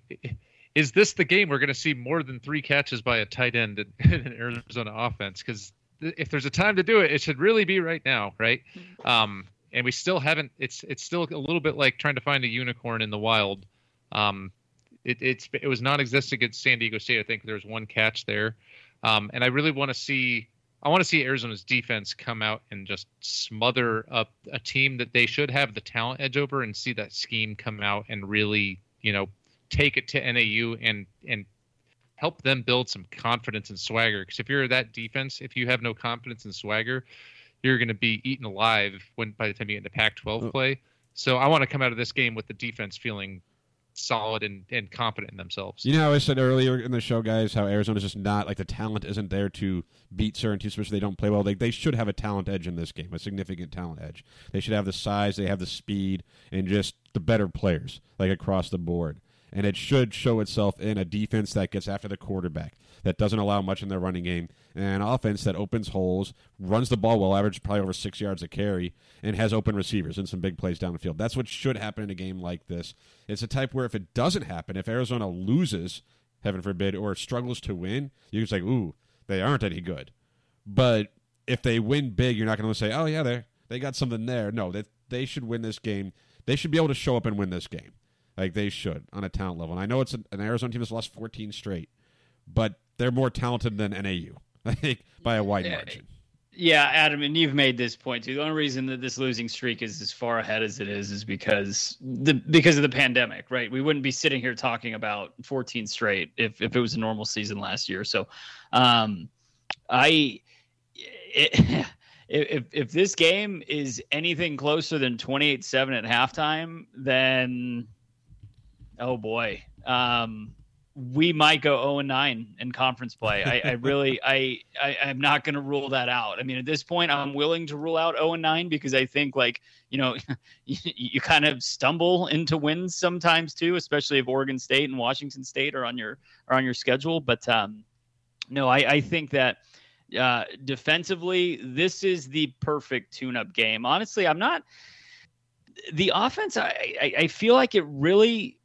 Is this the game we're going to see more than three catches by a tight end in, in Arizona offense? Because if there's a time to do it, it should really be right now, right? Um, and we still haven't. It's it's still a little bit like trying to find a unicorn in the wild. Um, it, it's it was non-existent against San Diego State. I think there was one catch there, um, and I really want to see I want to see Arizona's defense come out and just smother up a team that they should have the talent edge over and see that scheme come out and really, you know, take it to NAU and and help them build some confidence and swagger. Because if you're that defense, if you have no confidence and swagger, you're going to be eaten alive when by the time you get into Pac-12 play. So I want to come out of this game with the defense feeling solid and, and confident in themselves. You know, I said earlier in the show, guys, how Arizona's just not like the talent isn't there to beat certain teams, especially they don't play well. They they should have a talent edge in this game, a significant talent edge. They should have the size, they have the speed, and just the better players, like across the board. And it should show itself in a defense that gets after the quarterback, that doesn't allow much in their running game, an offense that opens holes, runs the ball well, average probably over six yards a carry, and has open receivers and some big plays down the field. That's what should happen in a game like this. It's a type where if it doesn't happen, if Arizona loses, heaven forbid, or struggles to win, you can say, ooh, they aren't any good. But if they win big, you're not going to say, oh, yeah, they they got something there. No, they, they should win this game. They should be able to show up and win this game. Like they should on a talent level. And I know it's an, an Arizona team that's lost 14 straight, but they're more talented than NAU, like by a wide margin. Yeah, Adam, and you've made this point too. The only reason that this losing streak is as far ahead as it is is because the because of the pandemic, right? We wouldn't be sitting here talking about 14 straight if if it was a normal season last year. So, um, I it, if if this game is anything closer than 28-7 at halftime, then oh boy, um, we might go 0 and 9 in conference play. I, I really, I, I, am not going to rule that out. I mean, at this point, I'm willing to rule out 0 and 9 because I think, like, you know, you, you kind of stumble into wins sometimes too, especially if Oregon State and Washington State are on your are on your schedule. But um, no, I, I think that uh, defensively, this is the perfect tune-up game. Honestly, I'm not. The offense, I, I, I feel like it really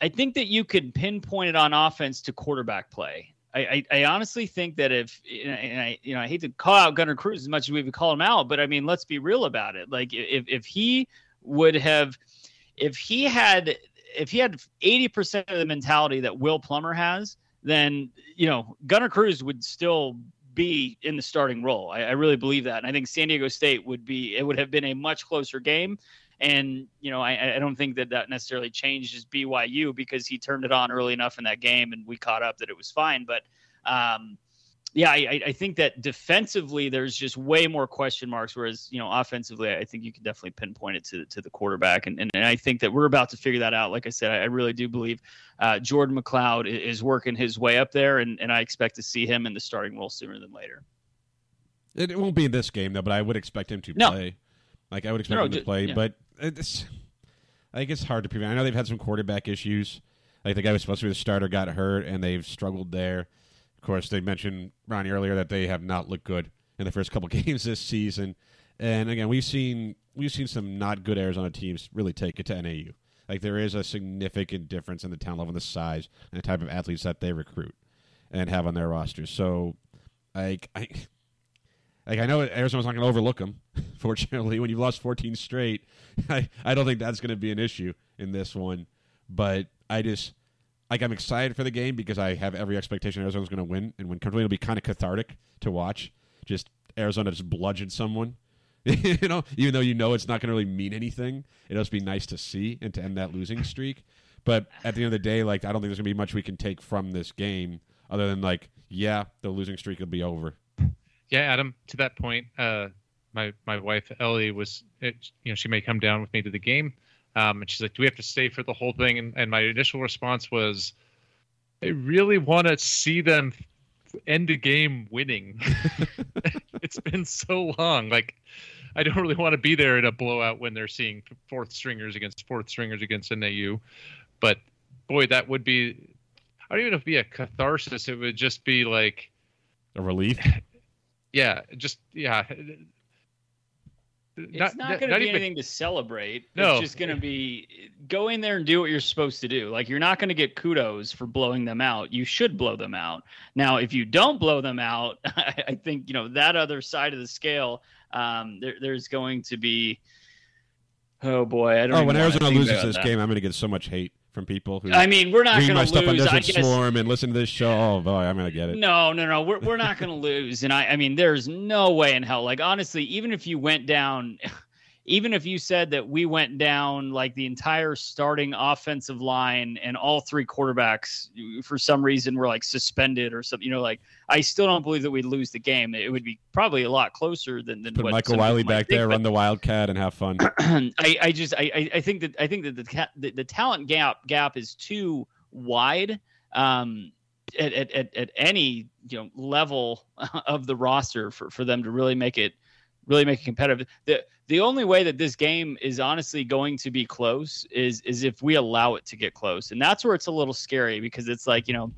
I think that you could pinpoint it on offense to quarterback play. I, I, I, honestly think that if and I you know I hate to call out Gunner Cruz as much as we would call him out, but I mean let's be real about it. Like if if he would have if he had if he had eighty percent of the mentality that Will Plummer has, then you know Gunner Cruz would still be in the starting role. I, I really believe that, and I think San Diego State would be it would have been a much closer game. And you know, I, I don't think that that necessarily changes BYU because he turned it on early enough in that game, and we caught up that it was fine. But um, yeah, I, I think that defensively there's just way more question marks, whereas you know offensively I think you can definitely pinpoint it to to the quarterback, and and, and I think that we're about to figure that out. Like I said, I, I really do believe uh, Jordan McCloud is working his way up there, and and I expect to see him in the starting role sooner than later. It, it won't be in this game though, but I would expect him to no. play. Like I would expect No, him to play, yeah. but it's I think it's hard to prevent. I know they've had some quarterback issues. Like the guy was supposed to be the starter got hurt, and they've struggled there. Of course, they mentioned Ronnie earlier that they have not looked good in the first couple games this season. And again, we've seen we've seen some not good Arizona teams really take it to NAU. Like there is a significant difference in the talent level, and the size, and the type of athletes that they recruit and have on their rosters. So, like I, like I know Arizona's not going to overlook them. Fortunately, when you've lost 14 straight, I, I don't think that's going to be an issue in this one. But I just like I'm excited for the game because I have every expectation Arizona's going to win and win comfortably. It'll be kind of cathartic to watch. Just Arizona just bludgeon someone. you know, even though you know it's not going to really mean anything, it'll just be nice to see and to end that losing streak. But at the end of the day, like I don't think there's going to be much we can take from this game other than like, yeah, the losing streak will be over. Yeah, Adam. To that point, uh, my my wife Ellie was, it, you know, she may come down with me to the game, um, and she's like, "Do we have to stay for the whole thing?" And, and my initial response was, "I really want to see them end the game winning. it's been so long. Like, I don't really want to be there in a blowout when they're seeing fourth stringers against fourth stringers against NAU, but boy, that would be. I don't even know if it'd be a catharsis. It would just be like A relief. yeah, just yeah. It's not, going to be even- anything to celebrate. No. It's just going to be go in there and do what you're supposed to do. Like you're not going to get kudos for blowing them out. You should blow them out. Now, if you don't blow them out, I think you know that other side of the scale. Um, there, there's going to be. Oh boy, I don't. Oh, when Arizona loses this that. game, I'm going to get so much hate from people who I mean, we're not read going my to stuff on lose. Desert guess. Swarm and listen to this show. Oh boy, I'm going to get it. No, no, no. We're we're not going to lose. And I I mean, there's no way in hell. Like honestly, even if you went down, even if you said that we went down like the entire starting offensive line and all three quarterbacks for some reason were like suspended or something, you know, like I still don't believe that we'd lose the game. It would be probably a lot closer than than Put Michael Wiley back think, there, run the Wildcat, and have fun. I, I just I, I- I think that I think that the, the the talent gap gap is too wide um, at, at, at, at any you know level of the roster for, for them to really make it really make it competitive. The the only way that this game is honestly going to be close is is if we allow it to get close. And that's where it's a little scary because it's like, you know,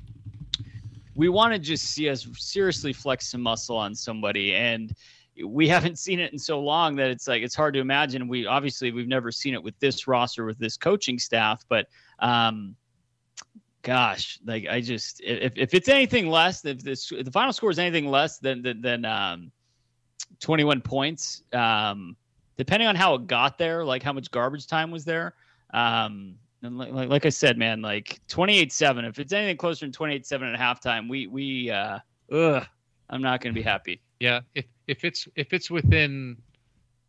we want to just see us seriously flex some muscle on somebody and we haven't seen it in so long that it's like it's hard to imagine. We obviously we've never seen it with this roster with this coaching staff, but um, gosh, like I just if, if it's anything less, if this if the final score is anything less than than, than um, 21 points, um, depending on how it got there, like how much garbage time was there. Um, and like, like, I said, man, like 28-7. If it's anything closer than 28-7 at halftime, we we uh, ugh, I'm not going to be happy. Yeah, if if it's if it's within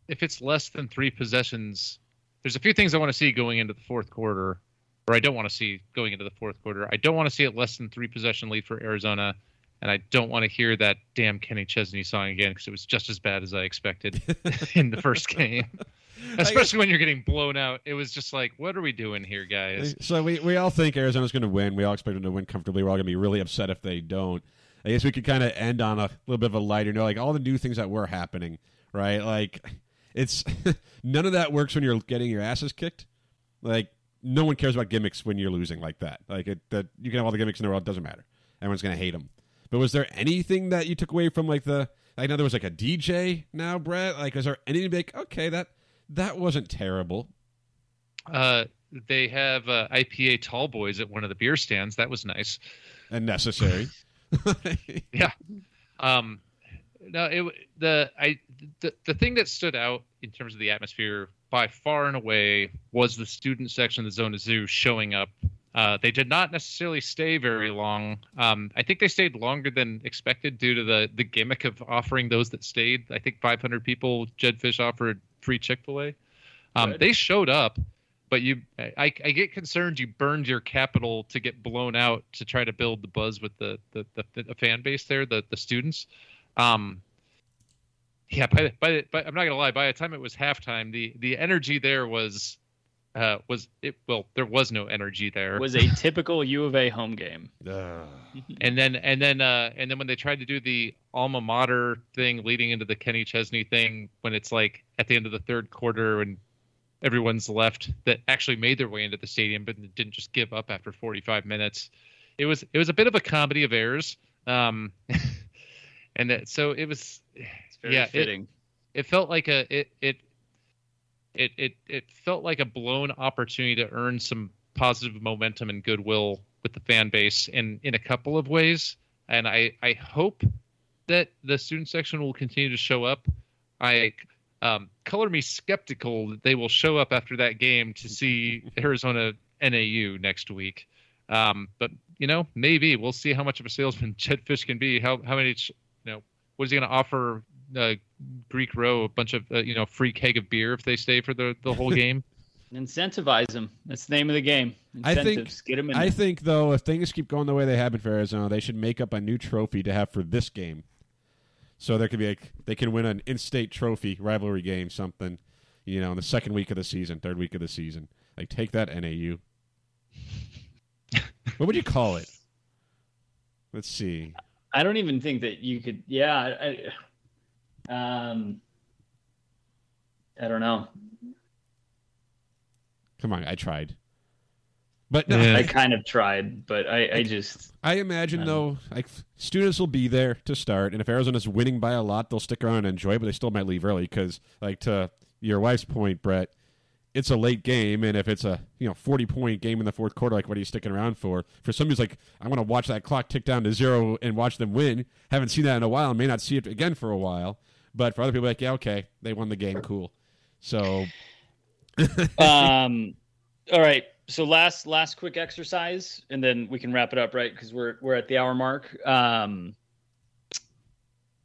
if it's less than three possessions, there's a few things I want to see going into the fourth quarter, or I don't want to see going into the fourth quarter. I don't want to see it less than three possession lead for Arizona, and I don't want to hear that damn Kenny Chesney song again because it was just as bad as I expected in the first game. Especially when you're getting blown out, it was just like, what are we doing here, guys? So we, we all think Arizona's going to win. We all expect them to win comfortably. We're all going to be really upset if they don't. I guess we could kind of end on a little bit of a lighter note, like all the new things that were happening, right? Like it's none of that works when you're getting your asses kicked. Like no one cares about gimmicks when you're losing like that. Like it, that you can have all the gimmicks in the world, it doesn't matter. Everyone's going to hate them. But was there anything that you took away from like the? I know there was like a DJ now, Brett. Like, is there anything like okay that that wasn't terrible? Uh, they have uh, IPA tall boys at one of the beer stands. That was nice. and necessary. Yeah. Um, no, it the I the the thing that stood out in terms of the atmosphere by far and away was the student section of the Zona Zoo showing up. Uh, they did not necessarily stay very long. Um, I think they stayed longer than expected due to the the gimmick of offering those that stayed. I think 500 people. Jedd Fisch offered free Chick Fil A. Um, they showed up, but you, I, I get concerned you burned your capital to get blown out to try to build the buzz with the the, the, the fan base there, the the students. Um, yeah, by the, by, the, by I'm not gonna lie. By the time it was halftime, the the energy there was uh was it well there was no energy there. was a typical U of A home game. Ugh. and then and then uh and then when they tried to do the alma mater thing leading into the Kenny Chesney thing, when it's like at the end of the third quarter and everyone's left that actually made their way into the stadium but didn't just give up after 45 minutes. It was it was a bit of a comedy of errors. Um, and that, so it was It's very Yeah, it- fitting. it felt like a it it it it it felt like a blown opportunity to earn some positive momentum and goodwill with the fan base in in a couple of ways. And i i hope that the student section will continue to show up. I um, color me skeptical that they will show up after that game to see arizona nau next week. Um, but you know maybe. We'll see how much of a salesman Jedd Fisch can be. How how many you know what is he going to offer uh, Greek Row a bunch of uh, you know free keg of beer if they stay for the the whole game. Incentivize them. That's the name of the game. I think- Incentives. Get them in. I think though, if things keep going the way they have been for Arizona, they should make up a new trophy to have for this game. So there could be like they can win an in-state trophy rivalry game, something, you know, in the second week of the season, third week of the season. Like take that NAU. what would you call it? Let's see. I don't even think that you could. Yeah. I, um. I don't know. Come on, I tried. But no, Yeah. I kind of tried, but I, I just I imagine Um, though, like students will be there to start, and if Arizona's winning by a lot, they'll stick around and enjoy. But they still might leave early because, like to your wife's point, Brett, it's a late game, and if it's a you know forty point game in the fourth quarter, like what are you sticking around for? For somebody who's like, I want to watch that clock tick down to zero and watch them win. Haven't seen that in a while, and may not see it again for a while. But for other people, like yeah, okay, they won the game, cool. So um all right so last last quick exercise and then we can wrap it up right because we're we're at the hour mark um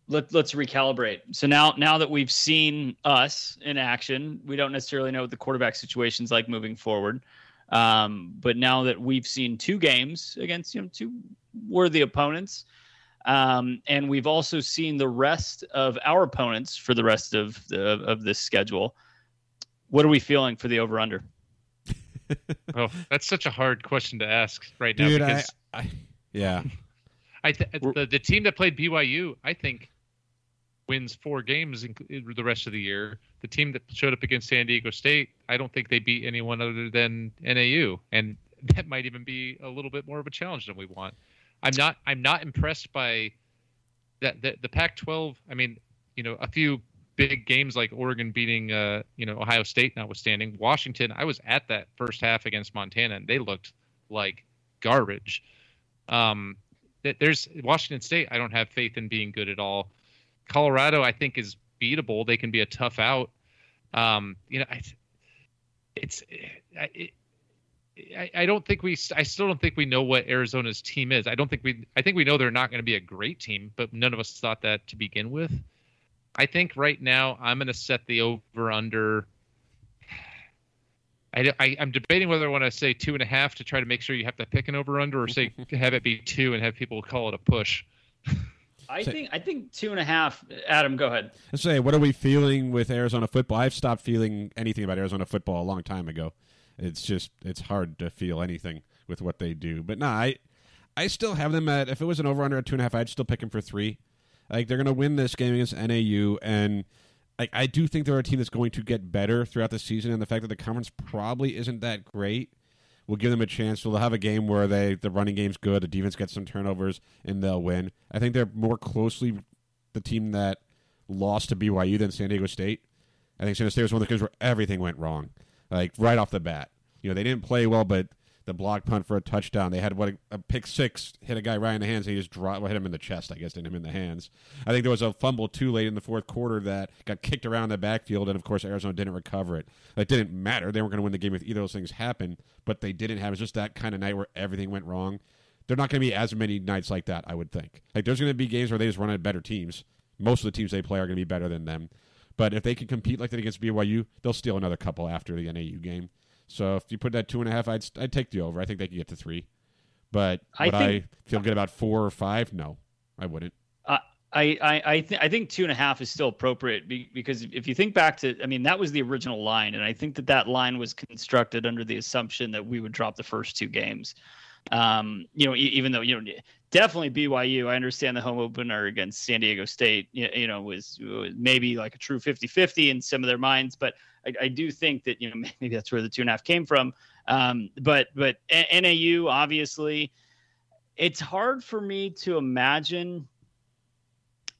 let, let's recalibrate. So now now that we've seen us in action, we don't necessarily know what the quarterback situation's like moving forward. Um, but now that we've seen two games against you know two worthy opponents, um, and we've also seen the rest of our opponents for the rest of the of this schedule. What are we feeling for the over under? oh, that's such a hard question to ask right now Dude, I, because I, yeah. I, th- the the team that played BYU, I think, wins four games in, in the rest of the year. The team that showed up against San Diego State, I don't think they beat anyone other than NAU, and that might even be a little bit more of a challenge than we want. I'm not I'm not impressed by that the, the Pac-12. I mean, you know, a few big games like Oregon beating uh, you know Ohio State notwithstanding, Washington. I was at that first half against Montana, and they looked like garbage. Um, there's Washington State. I don't have faith in being good at all. Colorado, I think, is beatable. They can be a tough out. Um, you know, I, it's it, I, I don't think we I still don't think we know what Arizona's team is. I don't think we I think we know they're not going to be a great team, but none of us thought that to begin with. I think right now I'm going to set the over under. I, I, am debating whether I want to say two and a half to try to make sure you have to pick an over under, or say have it be two and have people call it a push. I think I think two and a half. Adam, go ahead. Let's say, what are we feeling with Arizona football? I've stopped feeling anything about Arizona football a long time ago. It's just it's hard to feel anything with what they do. But no, I I still have them at if it was an over under at two and a half, I'd still pick them for three. Like they're gonna win this game against NAU and like I do think they're a team that's going to get better throughout the season and the fact that the conference probably isn't that great will give them a chance. So they'll have a game where they the running game's good, the defense gets some turnovers, and they'll win. I think they're more closely the team that lost to BYU than San Diego State. I think San Diego State was one of the games where everything went wrong like right off the bat. You know, they didn't play well, but the block punt for a touchdown. They had what a, pick six hit a guy right in the hands. And he just dropped, well, hit him in the chest. I guess didn't him in the hands. I think there was a fumble too late in the fourth quarter that got kicked around the backfield, and of course Arizona didn't recover it. It didn't matter. They weren't going to win the game if either of those things happened, but they didn't have. It was just that kind of night where everything went wrong. They're not going to be as many nights like that. I would think. Like there's going to be games where they just run at better teams. Most of the teams they play are going to be better than them. But if they can compete like that against BYU, they'll steal another couple after the NAU game. So if you put that two and a half, I'd I'd take the over. I think they could get to three. But I would think, I feel good about four or five? No, I wouldn't. I I I, th- I think two and a half is still appropriate because if you think back to, I mean, that was the original line, and I think that that line was constructed under the assumption that we would drop the first two games. Um, you know, even though you know definitely BYU. I understand the home opener against San Diego State, you know, was, was maybe like a true 50 50 in some of their minds, but I, I, do think that, you know, maybe that's where the two and a half came from. Um, but, but NAU, obviously, it's hard for me to imagine.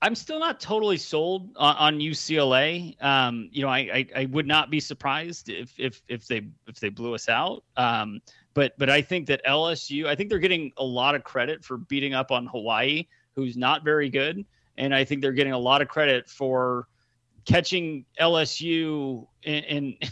I'm still not totally sold on, on UCLA. Um, you know, I, I, I would not be surprised if if if they if they blew us out. Um, but but I think that LSU, I think they're getting a lot of credit for beating up on Hawaii, who's not very good, and I think they're getting a lot of credit for catching LSU in.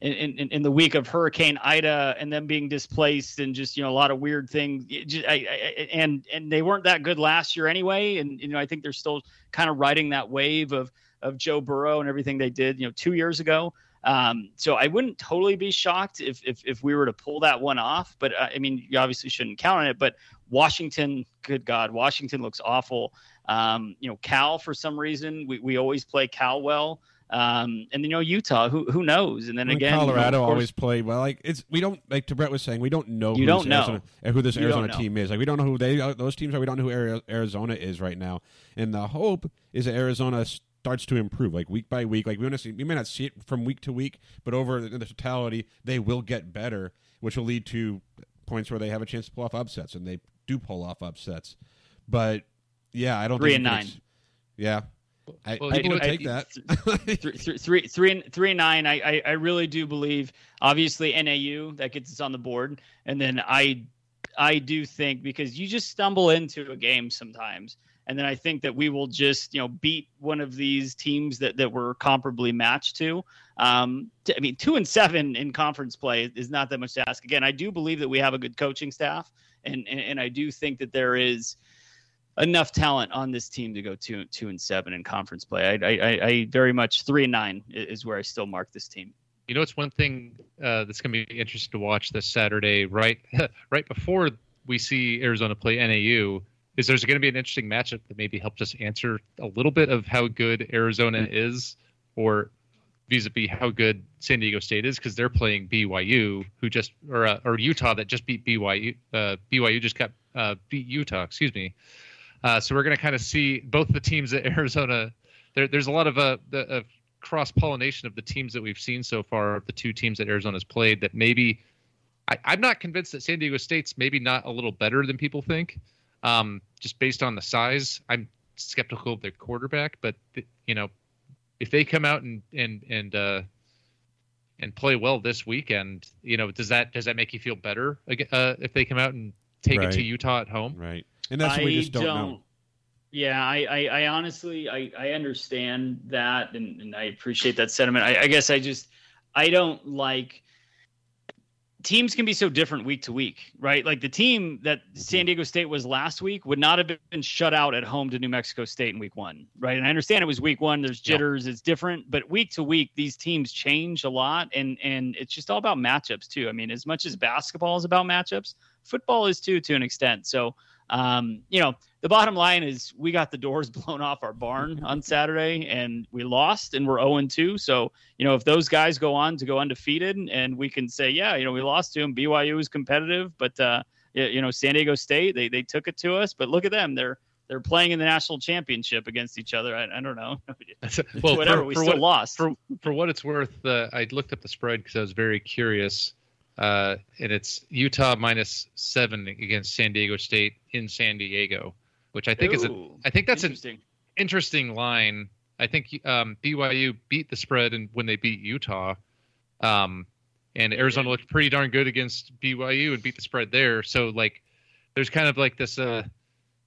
in in, in, in the week of Hurricane Ida and them being displaced and just you know a lot of weird things. Just, I, I, and and they weren't that good last year anyway. And you know I think they're still kind of riding that wave of of Joe Burrow and everything they did you know two years ago um, so I wouldn't totally be shocked if, if, if we were to pull that one off. But uh, I mean, you obviously shouldn't count on it. But Washington, good God, Washington looks awful. Um, you know, Cal for some reason we, we always play Cal well. Um, and then you know Utah, who who knows? And then and again, Colorado you know, course, always play well. Like it's we don't like to Brett was saying we don't know you who don't this know Arizona, who this you Arizona team is. Like we don't know who they those teams are. We don't know who Arizona is right now. And the hope is that Arizona starts to improve, like week by week. Like we, see, we may not see it from week to week, but over the totality, they will get better, which will lead to points where they have a chance to pull off upsets, and they do pull off upsets. But yeah, I don't three think and nine. Yeah, I, Well, people you would know, take that. three, three, three, three, and three and nine. I, I, I really do believe. Obviously, NAU that gets us on the board, and then I, I do think because you just stumble into a game sometimes, and then I think that we will just you know beat one of these teams that that we're comparably matched to. Um, t- I mean, two and seven in conference play is not that much to ask. Again, I do believe that we have a good coaching staff, and and, and I do think that there is enough talent on this team to go two two and seven in conference play. I I, I very much three and nine is where I still mark this team. You know, it's one thing uh, that's going to be interesting to watch this Saturday, right? right before we see Arizona play NAU, is there's going to be an interesting matchup that maybe helps us answer a little bit of how good Arizona mm-hmm. is, or vis-a-vis how good San Diego State is, because they're playing BYU, who just or uh, or Utah that just beat BYU. Uh, BYU just got uh, beat Utah, excuse me. Uh, so we're going to kind of see both the teams that Arizona. There, there's a lot of uh, the, cross pollination of the teams that we've seen so far, the two teams that Arizona's played. That maybe I, am not convinced that San Diego State's maybe not a little better than people think, um, just based on the size. I'm skeptical of their quarterback, but you know, if they come out and and and uh, and play well this weekend, you know, does that does that make you feel better uh, if they come out and take right. it to Utah at home? Right. And that's what we just don't, don't, know. Yeah, I, I, I honestly, I, I understand that, and, and I appreciate that sentiment. I, I guess I just, I don't like teams can be so different week to week, right? Like the team that mm-hmm. San Diego State was last week would not have been shut out at home to New Mexico State in week one, right? And I understand it was week one. There's jitters, it's different, but week to week, these teams change a lot, and and it's just all about matchups too. I mean, as much as basketball is about matchups, football is too to an extent. So um, you know, the bottom line is we got the doors blown off our barn on Saturday and we lost and we're 0 2. So, you know, if those guys go on to go undefeated and we can say, yeah, you know, we lost to them, BYU was competitive, but, uh, you know, San Diego State, they, they took it to us, but look at them. They're, they're playing in the national championship against each other. I, I don't know. well, whatever. For, we for still what, lost. For, for what it's worth, uh, I looked up the spread because I was very curious uh, and it's Utah minus seven against San Diego State in San Diego, which I think Ooh, is a I think that's an interesting line. I think um, BYU beat the spread and when they beat Utah, um, and Arizona looked pretty darn good against BYU and beat the spread there. So like, there's kind of like this. Uh,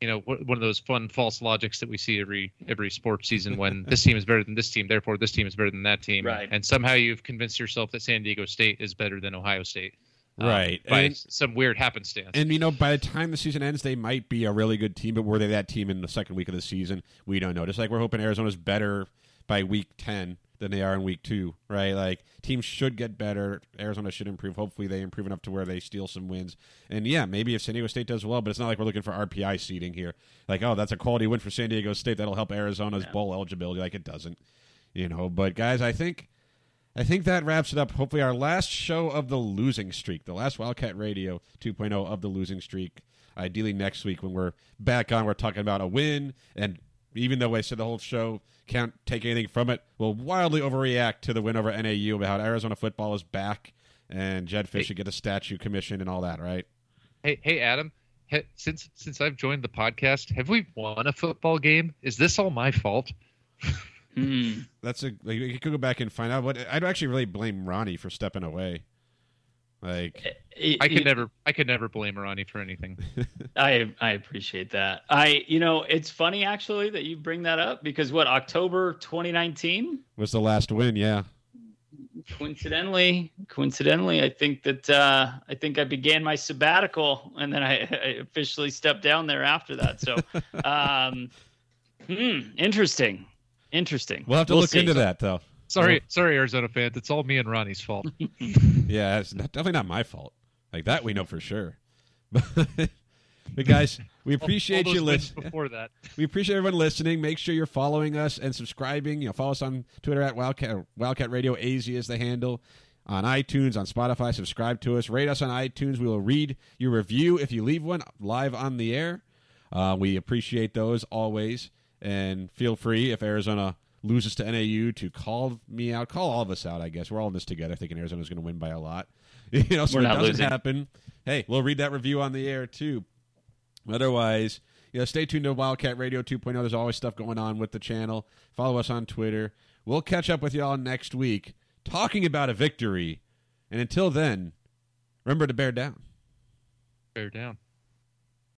you know one of those fun false logics that we see every every sports season when this team is better than this team therefore this team is better than that team. Right. and somehow you've convinced yourself that san diego state is better than ohio state um, right. by and, some weird happenstance. And you know by the time the season ends they might be a really good team but were they that team in the second week of the season? We don't know. Just like we're hoping arizona's better by week 10 than they are in week two, right? Like teams should get better. Arizona should improve. Hopefully, they improve enough to where they steal some wins. And yeah, maybe if San Diego State does well, but it's not like we're looking for RPI seeding here. Like, oh, that's a quality win for San Diego State that'll help Arizona's yeah. bowl eligibility. Like it doesn't, you know. But guys, I think. I think that wraps it up. Hopefully, our last show of the losing streak, the last Wildcat Radio 2.0 of the losing streak. Ideally, next week when we're back on, we're talking about a win and even though I said the whole show can't take anything from it, will wildly overreact to the win over NAU about how Arizona football is back and Jedd Fisch hey. should get a statue commission and all that, right? Hey, hey, Adam. since since I've joined the podcast, have we won a football game? Is this all my fault? mm. That's a like, you could go back and find out. What I'd actually really blame Ronnie for stepping away. Like it, I could it, never I could never blame Ronnie for anything. I I appreciate that. I you know, it's funny actually that you bring that up because what October 2019 was the last win, yeah. Coincidentally, coincidentally, I think that uh I think I began my sabbatical and then I, I officially stepped down there after that. So um hmm, interesting. Interesting. We'll have to we'll look see. into that though. Sorry, sorry, Arizona fans. It's all me and Ronnie's fault. yeah, it's not, definitely not my fault. Like that, we know for sure. But, guys, we appreciate all, all you listening. Before that, we appreciate everyone listening. Make sure you're following us and subscribing. You know, follow us on Twitter at Wildcat Wildcat Radio AZ is the handle. On iTunes, on Spotify, subscribe to us. Rate us on iTunes. We will read your review if you leave one live on the air. Uh, we appreciate those always. And feel free if Arizona loses to NAU to call me out, call all of us out. I guess we're all in this together, thinking Arizona's going to win by a lot. you know, so we're it doesn't losing. happen. Hey, we'll read that review on the air too. Otherwise, you know, stay tuned to Wildcat Radio 2.0. There's always stuff going on with the channel. Follow us on Twitter. We'll catch up with y'all next week talking about a victory. And until then, remember to bear down. Bear down.